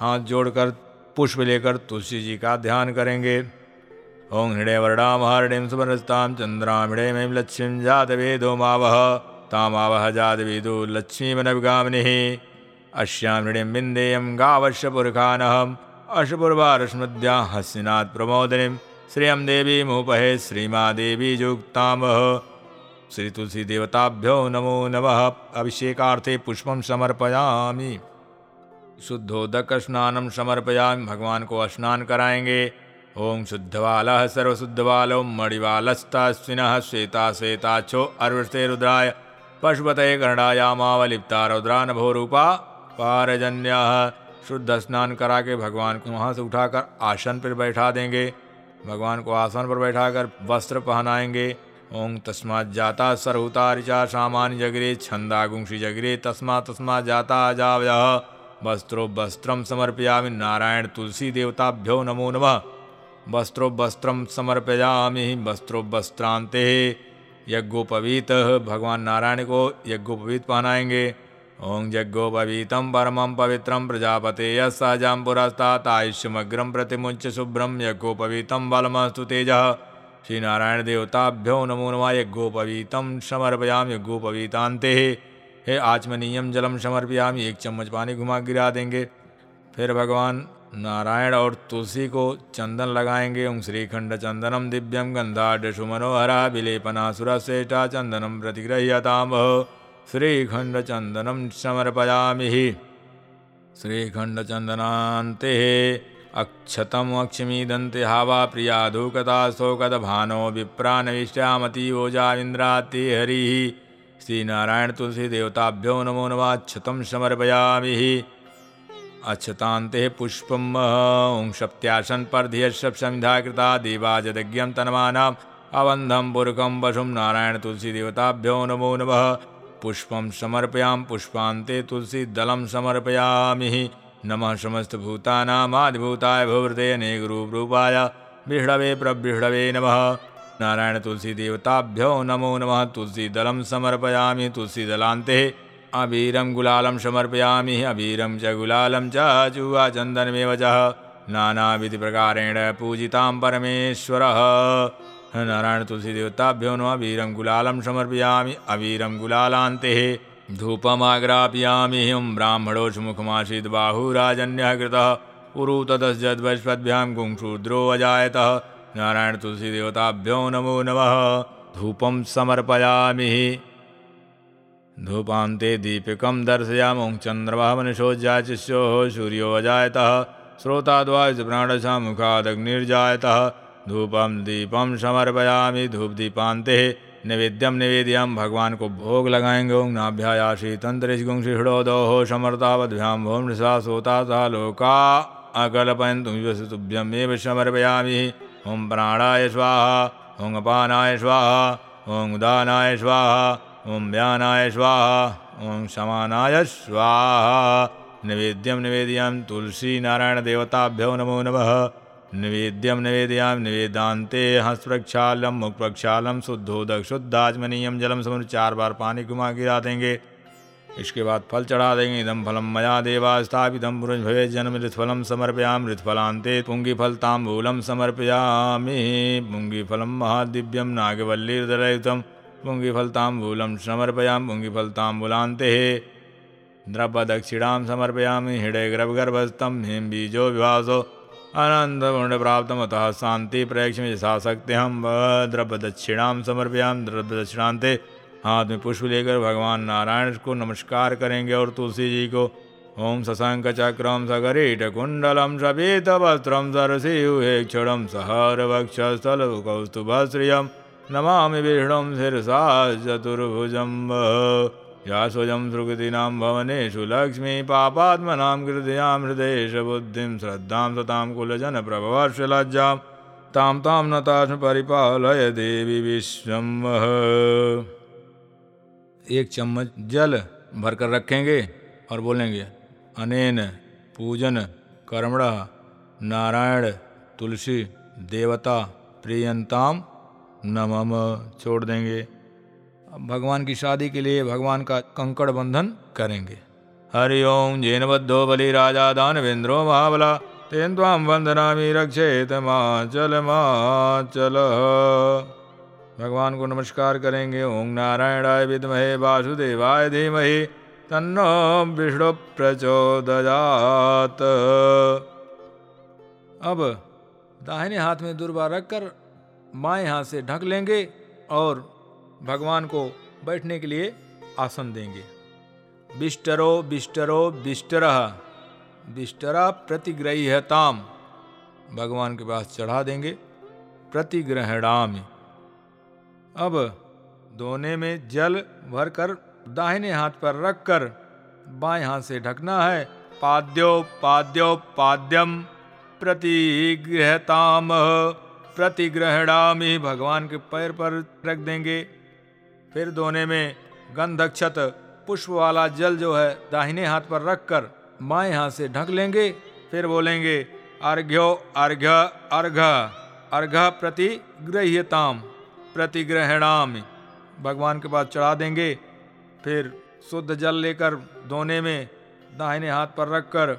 हाथ जोड़कर, पुष्प लेकर तुलसी जी का ध्यान करेंगे। ओं हृदय वर्णाम हृदय सुमरस्ताम चंद्राम हृदय में लक्ष्मी जात वेदो मावह लक्ष्मी मनविगामिनी अश्याम हृदय बिंदेयम गावश्य पुरखानहम अशपुर्वारस्मृद्या हस्यनाथ प्रमोदनीम श्रियम देवी मुपहे श्रीमा देवी जुक्तामह श्री तुलसी देवताभ्यो नमो नमः। अभिषेकार्थे पुष्पम समर्पयामि। शुद्धोदक स्नानम समर्पयामि। भगवान को स्नान कराएँगे। ओम शुद्धवालः सर्वशुद्धवालो मणिवालस्ताश्विनः श्वेता श्वेताक्षो अर्वस्ते रुद्राय। पशुपतये कर्णायामावलिप्ता रौद्रा नभोरूपा पारजन्य शुद्ध स्नान करा के भगवान को वहाँ से उठाकर आसन पर बैठा देंगे। भगवान को आसन पर बैठाकर वस्त्र पहनाएँगे। ओं तस्मा जाता सरहुता ऋचा सामान्य जगरे छंदा गुंशी जगरे तस्मा तस्मा जाता अजावय वस्त्रो वस्त्रम समर्पयामि नारायण तुलसी देवताभ्यो नमो नमः। वस्त्रो वस्त्रम समर्पयामि वस्त्रो वस्त्रांते यज्ञोपवीत भगवान नारायण को यज्ञोपवीत पहनाएँगे ओं यज्ञोपवीतम परमं पवित्रं प्रजापते यस्सहजां पुरस्तात् आयुष्यमग्रं प्रतिमुच्च शुभ्रं यज्ञोपवीतं बलमस्तु तेजः। श्री नारायण देवताभ्यो नमो नमः, यज्ञोपवीतं समर्पयाम यज्ञोपवीतांते हे आचमनीयम जलम समर्पयामी, एक चम्मच पानी घुमा गिरा देंगे। फिर भगवान नारायण और तुलसी को चंदन लगाएँगे ओम श्रीखंड चंदनम दिव्यम गंधाढ़ सुमनोहरा, विलेपना सुरश्रेष्ठा चंदनम प्रतिगृह्यताम श्रीखंड चंदनम समर्पयामि। श्रीखंड चंदनाते अक्षतम अक्षमीदंते हावा प्रिया धूकता शोकद भानो विप्रानविश्यामती ओजाविंद्राति हरि श्रीनारायण तुलसी देवताभ्यो नमो नमः, अक्षतम समर्पयामि। अक्षतान्ते पुष्पम् ॐ पर समिधा कृता देवाजदज्ञं तन्मानाम्, अवन्धं पुरुखं वशुं नारायण तुलसी देवताभ्यो नमो नमः। पुष्पं समर्पयां पुष्पान्ते तुलसी दलं समर्पयामि। नमः समस्तभूतानामादिभूताय भूवृते अनेकरूपरूपाय विष्णवे प्रविष्णवे नमः। नारायण तुलसी देवताभ्यो नमो नमः। तुलसी दलं समर्पयामि तुलसी दलान्ते अबीरं गुलालं समर्पयामि, अबीरं च गुलालं च चूहा चन्दनमेव च। नानाविधिप्रकारेण परमेश्वरः। नारायण तुलसी देवताभ्यो नमः। वीरं गुलालं समर्पयामि अवीरं गुलालान्ते धूपमाग्रापयामि हुं ब्राह्मणोऽमुखमासीत् बाहुराजन्यः कृतः पुरुतदस्यद्वैष्पद्भ्यां गुंशूद्रो अजायतः। नारायण तुलसी देवताभ्यो नमो नमः। धूपं समर्पयामि। धूपान्ते दीपिकं दर्शयामो चन्द्रमः मनुषोज्जाचिष्योः सूर्यो अजायतः। स्रोताद्वायुः प्राणशा मुखादग्निर्जायतः धूपम दीपम समर्पयामि। धूप दीपान्ते निवेद्यम निवेद्यम भगवान को भोग लगाएँगे। ओम नाभ्यायाशी तंत्रिशगुं शिषोदोह समर्तावध्याम भोम निशा सोता सा लोका अकल्पयन तुम तुभ्यम एव समर्पयामि। ओम प्राणाय स्वाहा, ओम अपानाय स्वाहा, ओम उदानाय स्वाहा, ओम व्यानाय स्वाहा, ओम समानाय स्वाहा। निवेद्यम निवेद्यम तुलसी नारायण देवताभ्यो नमो नमः। निवेद्यम निवेदयाम निवेदांते हंस प्रक्षालम मुख प्रक्षालम शुद्धोदक शुद्धाजमनीयम, जलम समर चार बार पानी घुमा गिरा देंगे। इसके बाद फल चढ़ा देंगे इदम फलम मया देवा स्थापितम, पुरुष भवे जन्म ऋतफलम समर्पयाम ऋतफलांते पुंगी फल तांबूलम समर्पयामि, पुंगी फलम महादिव्यम नागवल्लीर्दरयुतम पुंगी फल तांबूलम समर्पयाम, पुंगी फल तांबूलांते द्रव्य दक्षिणां समर्पयामि हृदय गर्भगर्भस्थम हिम बीजो विभासो। आनंद पुण्य प्राप्त अतः शांति प्रेक्ष में यथा सकते हम द्रव्य दक्षिणाम समर्पयाम। द्रव्य दक्षिणांते हाथ में पुष्प लेकर भगवान नारायण को नमस्कार करेंगे और तुलसी जी को। ओम सशंक चक्रम सगरीट कुंडलम सपीत वस्त्रम सरसिक्षरम सहर वक्षस्थल कौस्तुभश्रियम नमामि विष्णुं शिरसा चतुर्भुजं। या स्वयं सुकृतीनां भवनेषु लक्ष्मी पापात्मनां कृतयां हृदयेश श्रद्धां सतां कुलजनप्रभवर्षलज्जां, तां तां नताश परिपालय देवी विश्वम एक चम्मच जल भरकर रखेंगे और बोलेंगे, अनेन, पूजन, कर्मण, नारायण, तुलसी, देवता प्रियंताम नमम छोड़ देंगे। भगवान की शादी के लिए भगवान का कंकड़ बंधन करेंगे। हरि ओम जैन बद्धो बलि राजा दानवेंद्रो महाबला, तेन ताम वंदनामी रक्षेत माचल माचल। भगवान को नमस्कार करेंगे। ओम नारायणाय विद्महे वासुदेवाय धीमहि, तन्नो विष्णु प्रचोदयात। अब दाहिने हाथ में दुर्बा रखकर बाएँ हाथ से ढक लेंगे और भगवान को बैठने के लिए आसन देंगे। बिष्टरो बिष्टरो, बिष्टर, बिष्टरा प्रतिग्रह्यताम। भगवान के पास चढ़ा देंगे, प्रतिग्रहणाम। अब दोने में जल भरकर दाहिने हाथ पर रखकर बाएँ हाथ से ढकना है। पाद्यो पाद्यो, पाद्यम, प्रतिग्रहताम, प्रतिग्रहणामि। भगवान के पैर पर रख देंगे। फिर दोने में गंधक्षत पुष्प वाला जल जो है, दाहिने हाथ पर रखकर बाएँ हाथ से ढक लेंगे। फिर बोलेंगे, अर्घ्यो, अर्घ्य अर्घ अर्घ प्रतिग्रह्यताम प्रतिग्रहणामि। भगवान के पास चढ़ा देंगे। फिर शुद्ध जल लेकर दोने में दाहिने हाथ पर रखकर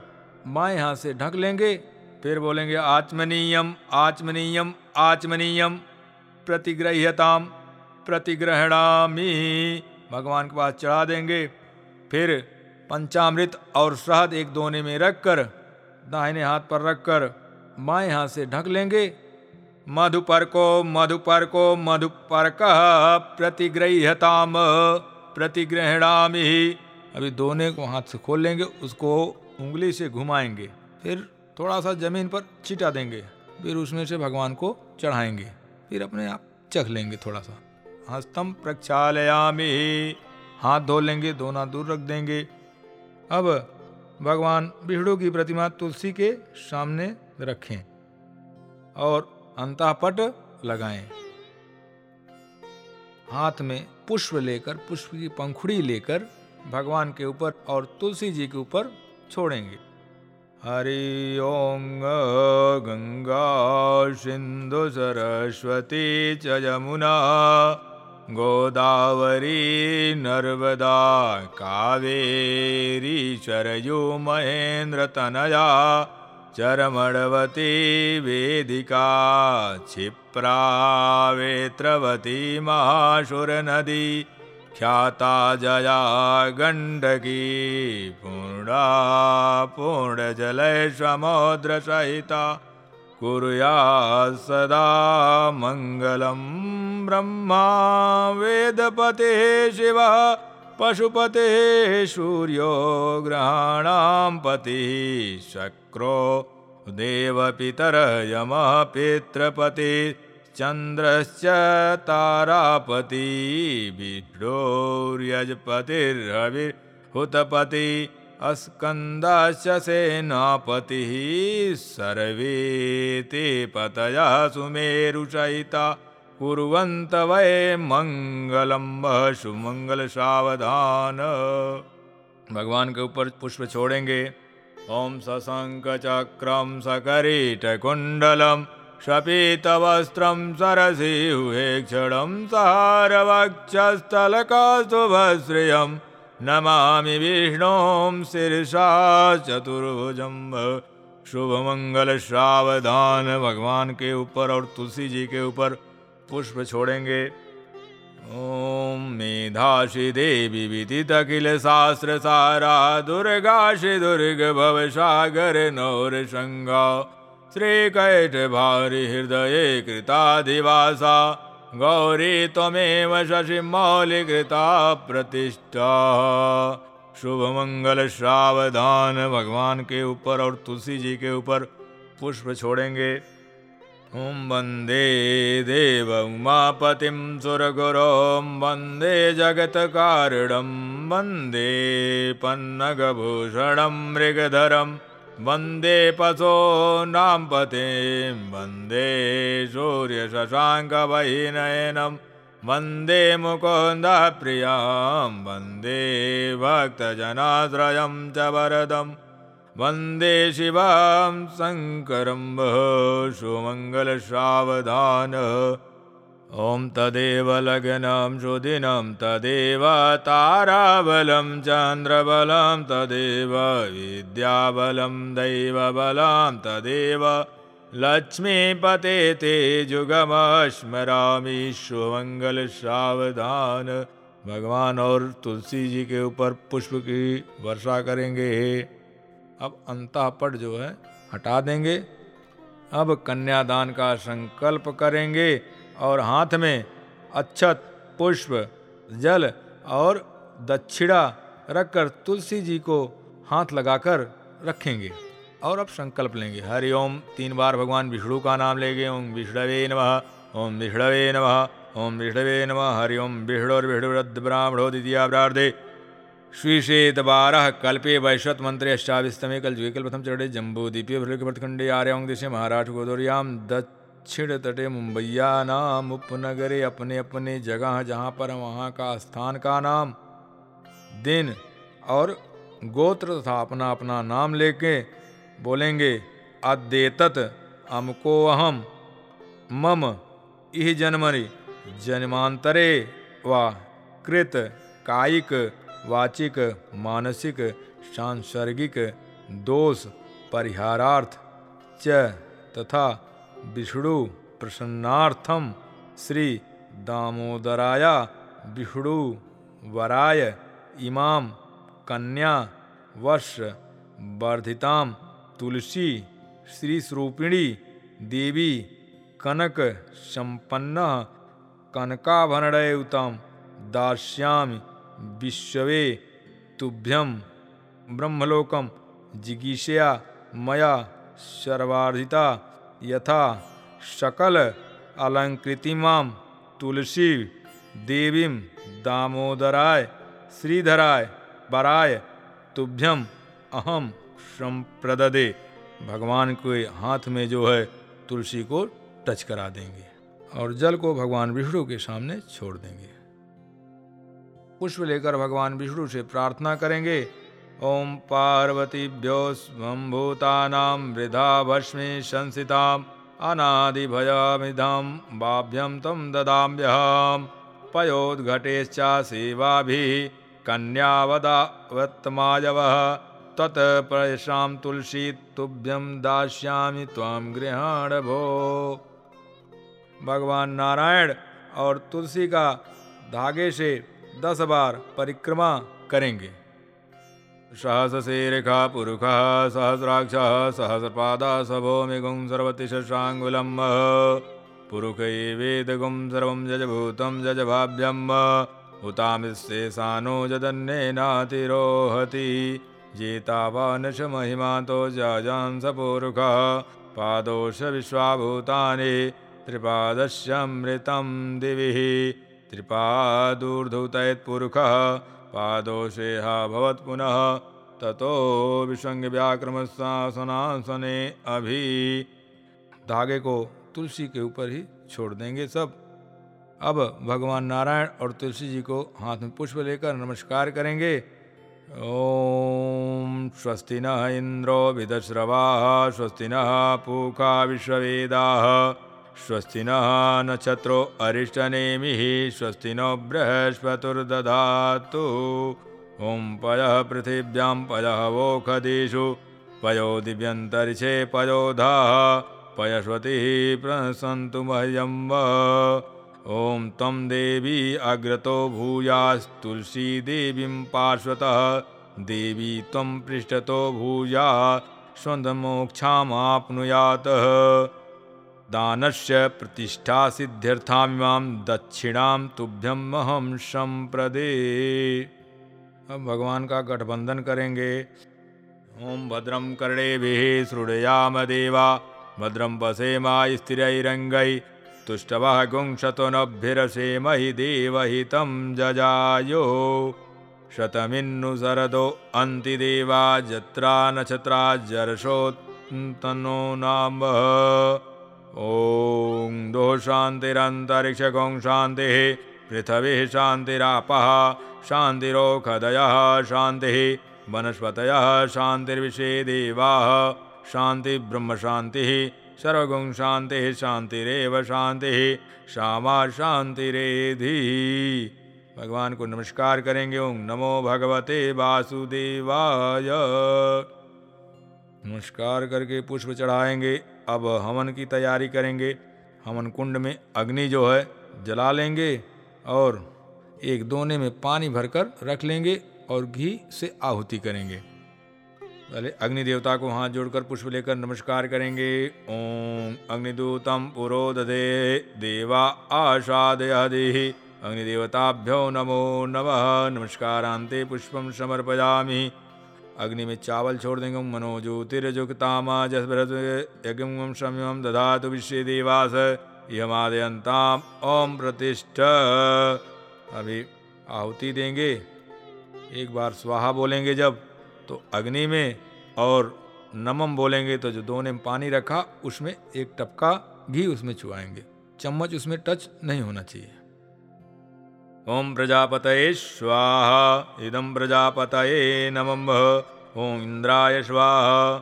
बाएँ हाथ से ढक लेंगे। फिर बोलेंगे आचमनीयम आचमनीयम आचमनीयम प्रतिग्रह्यताम प्रतिग्रहणामी। भगवान के पास चढ़ा देंगे। फिर पंचामृत और शहद एक दोने में रखकर, दाहिने हाथ पर रखकर, बाएँ हाथ से ढक लेंगे। मधुपर को मधुपर को मधुपर कह प्रतिग्रह्यताम, प्रतिग्रहणामी। अभी दोने को हाथ से खोल लेंगे, उसको उंगली से घुमाएँगे। फिर थोड़ा सा ज़मीन पर छिटा देंगे। फिर उसमें से भगवान को चढ़ाएँगे। फिर अपने आप चख लेंगे थोड़ा सा हस्तम प्रक्षालयामी। हाथ धो लेंगे, दोना दूर रख देंगे। अब भगवान विष्णु की प्रतिमा तुलसी के सामने रखें और अंतापट लगाएँ। हाथ में पुष्प लेकर, पुष्प की पंखुड़ी लेकर भगवान के ऊपर और तुलसी जी के ऊपर छोड़ेंगे। हरि ओं गंगा, सिंधु, सरस्वती च, यमुना। गोदावरी, नर्मदा, कावेरी सरयू महेन्द्र तनया चरमणवती वेदिका, क्षिप्रा, वेत्रवती महाशुरनदी ख्याता, जया गण्डकी पूर्णा पूर्णजलय समुद्रसहिता कुर्या, सदा मङ्गलं ब्रह्मा वेदपते शिवः पशुपतेः सूर्यो ग्रहाणां पतिः शक्रो देवपितरः यमः पितृपति चन्द्रश्च तारापति विष्णोर्यजपतिर्हविर्हुतपति अस्कन्दाश्च सेनापतिः सर्वे ते पतयः सुमेरुसहिता कुर्वन्त वै मङ्गलं सुमङ्गल सावधान भगवान के ऊपर पुष्प छोड़ेंगे। ओम सशंक चक्रम सकरीटकुण्डलम शपीतवस्त्रं सरसिंहेक्षणं सारवक्षस्थलकास्तुभश्रियं नमामि विष्णुं शीर्षा चतुर्भुजं। शुभमंगल सावधान, भगवान के ऊपर और तुलसी जी के ऊपर। पुष्प छोड़ेंगे। ओम मेधाशि देवी विदितखिल शास्त्र सारा दुर्गाशि दुर्ग भवसागर नौरसङ्गा श्रीकैटभारि हृदये कृताधिवासा गौरी त्वमेव शशिमौलिकृता प्रतिष्ठा। शुभ मंगल श्रावधान, भगवान के ऊपर और तुलसी जी के ऊपर पुष्प छोड़ेंगे। ॐ वंदे देव उमापतिं सुरगुरों वंदे जगत्कारणं वंदे पन्नगभूषणं मृगधरं वंदे पशूनां पतिं वंदे सूर्यशशाङ्कवहिनयनं वंदे मुकुन्दप्रियाँ वंदे भक्तजनाश्रयं च वरदम् वंदे शिवां शङ्करं सुमङ्गलसावधान ॐ तदेव लग्नं सुदिनं, तदेव ताराबलं, चन्द्रबलं, तदेव विद्याबलं, दैवबलं, तदेव लक्ष्मीपते ते जुगमस्मरामि सुमंगल भगवान और तुलसी जी के ऊपर पुष्प की वर्षा करेंगे। अब अंतापट जो है, हटा देंगे। अब कन्यादान का संकल्प करेंगे और हाथ में अच्छत पुष्प, जल और दक्षिणा रखकर तुलसी जी को हाथ लगाकर रखेंगे। और अब संकल्प लेंगे। हरि ओम, तीन बार भगवान विष्णु का नाम लेंगे ओम विष्णवे नमः, ओम विष्णवे नमः, ओम विष्णवे नमः। हरि ओम विष्णुर्विष्णुरद्ध ब्राह्मणो द्वितीया प्रार्थे। श्रीशेत बारह कल्पे वैश्वत मंत्रे अष्टाविस्तमे कल जुगे कल प्रथम चरणे जम्बू दीपे भृगभटखंडे आर्योंग दिशे महाराष्ट्र दक्षिण तटे मुंबईया नाम उपनगरे अपने अपने जगह जहाँ पर वहाँ का स्थान का नाम दिन और गोत्र तथा अपना अपना नाम लेके बोलेंगे अद्येतत अमको अहम मम इह जन्मनि जन्मांतरे व कृत कायिक वाचिक, मानसिक, सांसर्गिक, दोष, परिहारार्थ, च तथा विष्णु प्रसन्नार्थम श्री दामोदराया विष्णु वराय इमाम कन्या, वर्ष वर्धिताम तुलसी श्री स्वरूपिणी देवी, कनक संपन्न कनकाभरणयुतम दास्यामि। विश्वे तुभ्यं ब्रह्मलोकम जिगीषया मया सर्वार्धिता यथा सकल अलंकृतिमां तुलसी, देवीं दामोदराय, श्रीधराय बराय तुभ्यम अहम संप्रददे। भगवान के हाथ में जो है, तुलसी को टच करा देंगे और जल को भगवान विष्णु के सामने छोड़ देंगे। पुष्प लेकर भगवान विष्णु से प्रार्थना करेंगे। ओम पार्वतीभ्यो स्वभूतानां वृद्धा भस्मी संसिताम अनादिभयामिधम बाभ्यम तम ददाम्यहम पयोद्घटेश्चा सेवाभिः कन्यावदावत्मायवः तत्प्रयशां तुलसी तुभ्यं दास्यामि त्वां गृहाण भो भगवान नारायण और तुलसी का धागे से दस बार परिक्रमा करेंगे। सहसशीर्षा पुरुष सहस्राक्ष, सहस्रपादा सभोमिगुं सर्वतिशाङ्गुलम् पुरुषैवेदगुं सर्वं जजभूतं जजभाव्यम् हुतामिस्येषानो जदन्येनातिरोहति जेतावानश महिमातो जाजांस पुरुषः पादोष विश्वाभूतानि त्रिपादस्यमृतं दिविः। त्रिपादूर्धुतयत्पुरुषः पादोषेह पुनः ततो विसंग अभी। धागे को तुलसी के ऊपर ही छोड़ देंगे सब। अब भगवान नारायण और तुलसी जी को हाथ में पुष्प लेकर नमस्कार करेंगे। ओम स्वस्ति न इंद्रो विदश्रवा, स्वस्ति न पूखा विश्ववेदा। स्वस्ति न नक्षत्रो अरिष्टनेमि स्वस्ति नो ओम पय पृथिव्यां पय वोखदिषु पयो दिव्यन्तरिक्षे पयोधा पयस्वतिः प्रसन्तु मह्यं ॐ तं देवी अग्रतो भूयास्तुलसी देवीं पार्श्वतः देवी त्वं पृष्ठतो भूया स्वन्दमोक्षामाप्नुयात् दानस्य प्रतिष्ठा सिद्ध्यर्थामिमां दक्षिणां तुभ्यम अहम संप्रदे अब भगवान का गठबंधन करेंगे। ओम भद्रम कर्णेभिः श्रुणयाम देवा। भद्रं पशेमा स्थिरैरङ्गै। तुष्टवः गुंशतोनभिरसेमहि देवहितं जजायो। शतमिन्नु शरदो अन्तिदेवा। जत्रा नक्षत्रा जर्षोत्तनो नाम ॐ दो शान्तिरन्तरिक्षगों शान्तिः, पृथिवीः शान्तिरापः, शान्तिरोखदयः शान्तिः, वनस्पतयः शान्तिर्विषे देवाः शांति ब्रह्म शांति सर्वगुण शांति शांतिरेव शांति श्यामा शांतिरेधि भगवान को नमस्कार करेंगे ओम नमो भगवते वासुदेवाय। नमस्कार करके पुष्प चढ़ाएँगे। अब हवन की तैयारी करेंगे। हवन कुंड में अग्नि जो है, जला लेंगे और एक दोने में पानी भरकर रख लेंगे और घी से आहुति करेंगे। पहले अग्नि देवता को हाथ जोड़कर पुष्प लेकर नमस्कार करेंगे। ओम अग्निदूतम पुरो दधे देवा आशादयादि अग्निदेवताभ्यो नमो नमः। नमस्कारांते पुष्पम समर्पयामि। अग्नि में चावल छोड़ देंगे ओम मनो ज्योतिरजुक्तामा जसभरत यज्ञम शम्यम दधातु विश्व देवास यमादयंताम ओम प्रतिष्ठ। अभी आहुति देंगे। एक बार स्वाहा बोलेंगे जब तो अग्नि में और नमम बोलेंगे तो जो दोनों ने पानी रखा, उसमें एक टपका घी उसमें चुआएँगे। चम्मच उसमें टच नहीं होना चाहिए। ओम प्रजापतये स्वाहा। इदम प्रजापतये नमम ओम इंद्राय स्वाहा।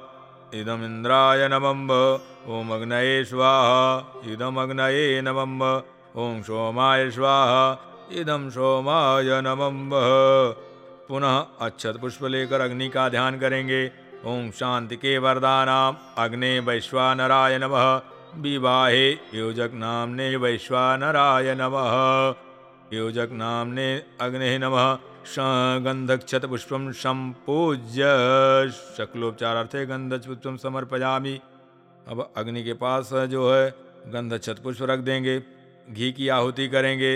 इदम इंद्राय नमम ओम अग्नये स्वाहा। इदम अग्नये नमम ओम सोमाय स्वाहा। इदम सोमाय नमम पुनः अक्षत पुष्प लेकर अग्नि का ध्यान करेंगे। ओम शांति के वरदानाम अग्ने वैश्वानराय नमः। विवाहे योजक नामने वैश्वानराय नमः। योजक नामने अग्ने नमः गंधक्षत पुष्पम संपूज्य शक्लोपचारार्थे गंध पुष्पम समर्पयामी। अब अग्नि के पास जो है गंधक्षत पुष्प रख देंगे, घी की आहुति करेंगे।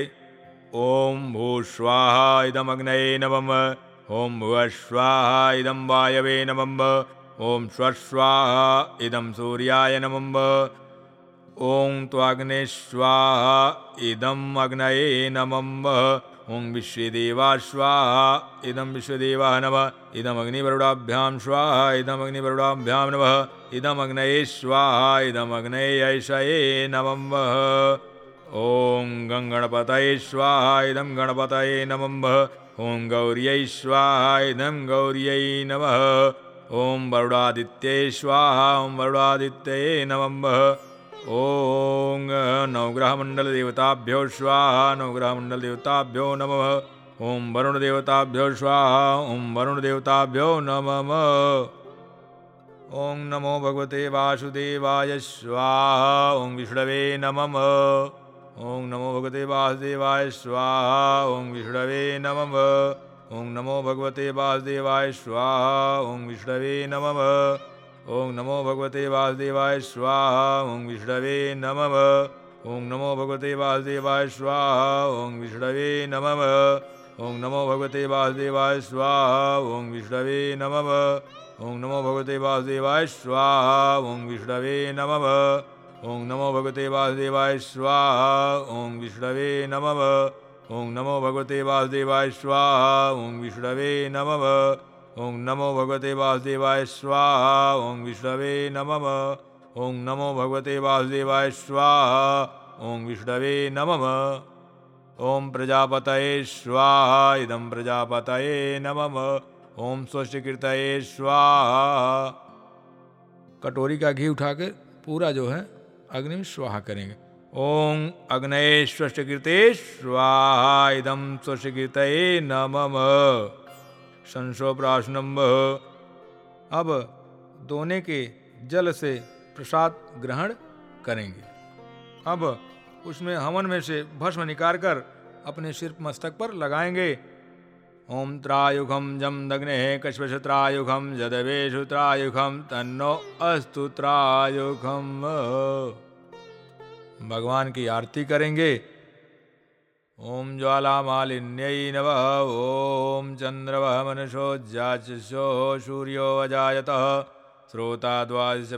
ओम भू स्वाहा इदम अग्नये नमम ओम भुव स्वाहा इदम वायवे नमम ओम स्वस्वाहा इदम सूर्याय नमम ओम त्वाग्ने स्वाहा इदम अग्नये नमम ओम विश्वदेवा स्वाहा इदम विश्वदेवा नम। इदम अग्निवरुडाभ्यां स्वाहा इदम अग्निवरुडाभ्यां नमः। इदम अग्नये स्वाहा इदम अग्नये ऐषये नमम ॐ गङ्गणपतये स्वाहा इदं गणपतये नमः ॐ गौर्यै स्वाहा इदं गौर्यै नमः। ॐ वरुडादित्यै स्वाहा ॐ वरुडादित्यये नमः ॐ नवग्रहमण्डलदेवताभ्यो स्वाहा नवग्रहमण्डलदेवताभ्यो नमः। ॐ वरुणदेवताभ्यो स्वाहा ॐ वरुणदेवताभ्यो नमः। ॐ नमो भगवते वासुदेवाय स्वाहा ॐ विष्णवे नमः। ओं नमो भगवते वासुदेवाय स्वाहा ओं विष्णवे नमः। ओं नमो भगवते वासुदेवाय स्वाहा ओं विष्णवे नमः। ओं नमो भगवते वासुदेवाय स्वाहा ओं विष्णवे नमः। ओं नमो भगवते वासुदेवाय स्वाहा ओं विष्णवे नमः। ओं नमो भगवते वासुदेवाय स्वाहा ओं विष्णवे नमः। ओं नमो भगवते वासुदेवाय स्वाहा ओं विष्णवे नमः। ओं नमो भगवते वासुदेवाय स्वाहा ओं विष्णवे नमः। ओं नमो भगवते वासुदेवाय स्वाहा ओं विष्णवे नमः। ओं नमो भगवते वासुदेवाय स्वाहा ओं विष्णवे नमः। ओं नमो भगवते वासुदेवाय स्वाहा ओं विष्णवे नमः। ओम प्रजापतये स्वाहा, इदं प्रजापतये नमः। ओम स्वस्तिकृतये स्वाहा। कटोरी का घी उठाकर पूरा जो है, अग्नि में स्वाहा करेंगे। ओम अग्नये स्वष्टकृते स्वाहा इदम स्वष्टकृत नमम संशोप्राशनम्ब। अब दोने के जल से प्रसाद ग्रहण करेंगे। अब उसमें हवन में से भस्म निकाल कर अपने सिर मस्तक पर लगाएँगे। ओम त्रायुखम जम दग्ने कश्मश त्रायुखम जदवेशु त्रायुखम तन्नो अस्तु त्रायुखम भगवान की आरती करेंगे। ओम ज्वालामालिन्यै मालिन्य ॐ चन्द्रवः मनशोज्जाचो सूर्यो अजात श्रोता द्वादश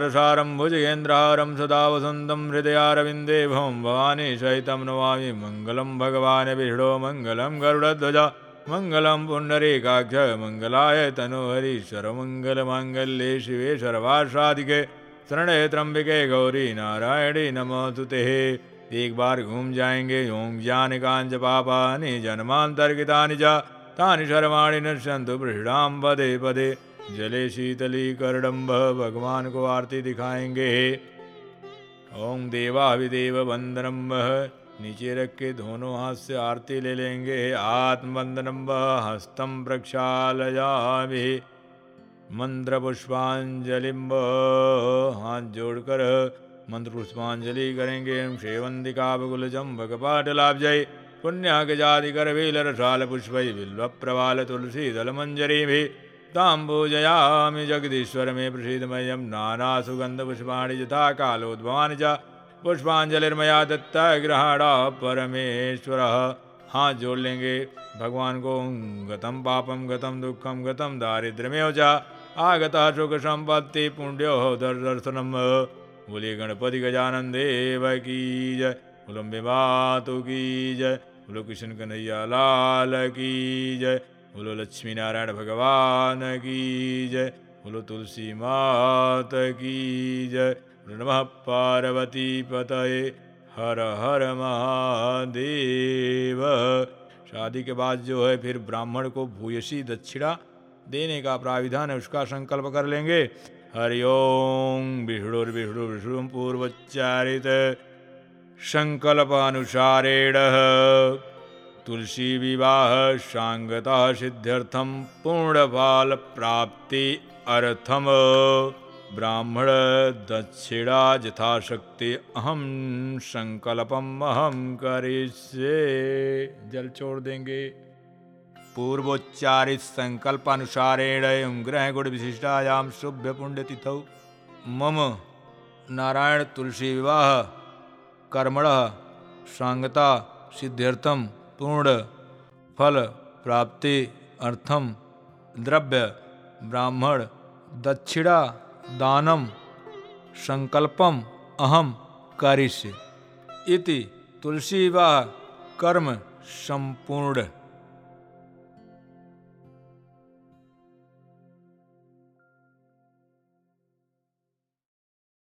संसारसारं भुजगेन्द्रहारं सदा वसन्तं हृदयारविन्दे भवं भवानी सहितं नमामि। मङ्गलं भगवान् विष्णो, मङ्गलं गरुडध्वज, मङ्गलं पुण्डरीकाक्ष, मङ्गलाय तनुहरि सर्वमङ्गलमाङ्गल्ये शिवे सर्वासाधिके शरणे त्र्यंबिके गौरी नारायणी नमोस्तुते एक बार घूम जाएँगे ओम ज्ञान कांच पापानि जन्मांतर्गितानि च, तानि सर्वाणि नश्यन्तु पृष्ठाम पदे पदे। जले शीतली करडम्ब भगवान को आरती दिखाएँगे। ओम देवाभिदेव वंदनम नीचे रख के दोनों हाथ से आरती ले लेंगे। आत्मवंदनम हस्तम प्रक्षालयामि। मंत्र पुष्पांजलिम्ब, हाथ जोड़कर मंत्र पुष्पांजलि करेंगे। शेवंदिका बकुल चंबक लाभ जय पुण्य जाति कर वील रसाल पुष्प बिल्व प्रवाल तुलसी दल मंजरी भी ताम्बूजयामि जगदीश्वर में प्रसिद्धमयं नाना सुगंध पुष्पाणि यथा कालोद्भवानि च पुष्पांजलिर्मया दत्ता ग्रहणा परमेश्वर हाथ जोड़ लेंगे भगवान को गतम पापम गतम दुखम गतम दारिद्र्यमेव च आगता सुख संपत्ति पुण्यो दर्शनम बोलिए गणपति गजानन देव की जय। बोलो मातु की जय। बोलो कृष्ण कन्हैया लाल की जय। बोलो लक्ष्मी नारायण भगवान की जय। बोलो तुलसी मात की जय। नमः पार्वती पतये। हर हर महादेव। शादी के बाद जो है फिर ब्राह्मण को भूयसी दक्षिणा देने का प्राविधान है, उसका संकल्प कर लेंगे। हरिओम विष्णुर्विष्णु विष्णु पूर्वोच्चारित। संकल्प अनुसारेण तुलसी विवाह सांगता सिद्ध्यर्थम पूर्णफल प्राप्ति अर्थम। ब्राह्मण दक्षिणा यथाशक्ति अहम संकल्पम अहम करिष्ये। जल छोड़ देंगे। पूर्वोच्चारित संकल्पानुसारेण ग्रह गुण विशिष्टायाम शुभ पुण्य तिथौ मम नारायण तुलसी विवाह कर्मण सांगता सिद्ध्यर्थम। पूर्ण फल प्राप्ति अर्थम द्रव्य ब्राह्मण दक्षिणा दानम संकल्पम अहम करिष्य। इति तुलसी विवाह कर्म संपूर्ण।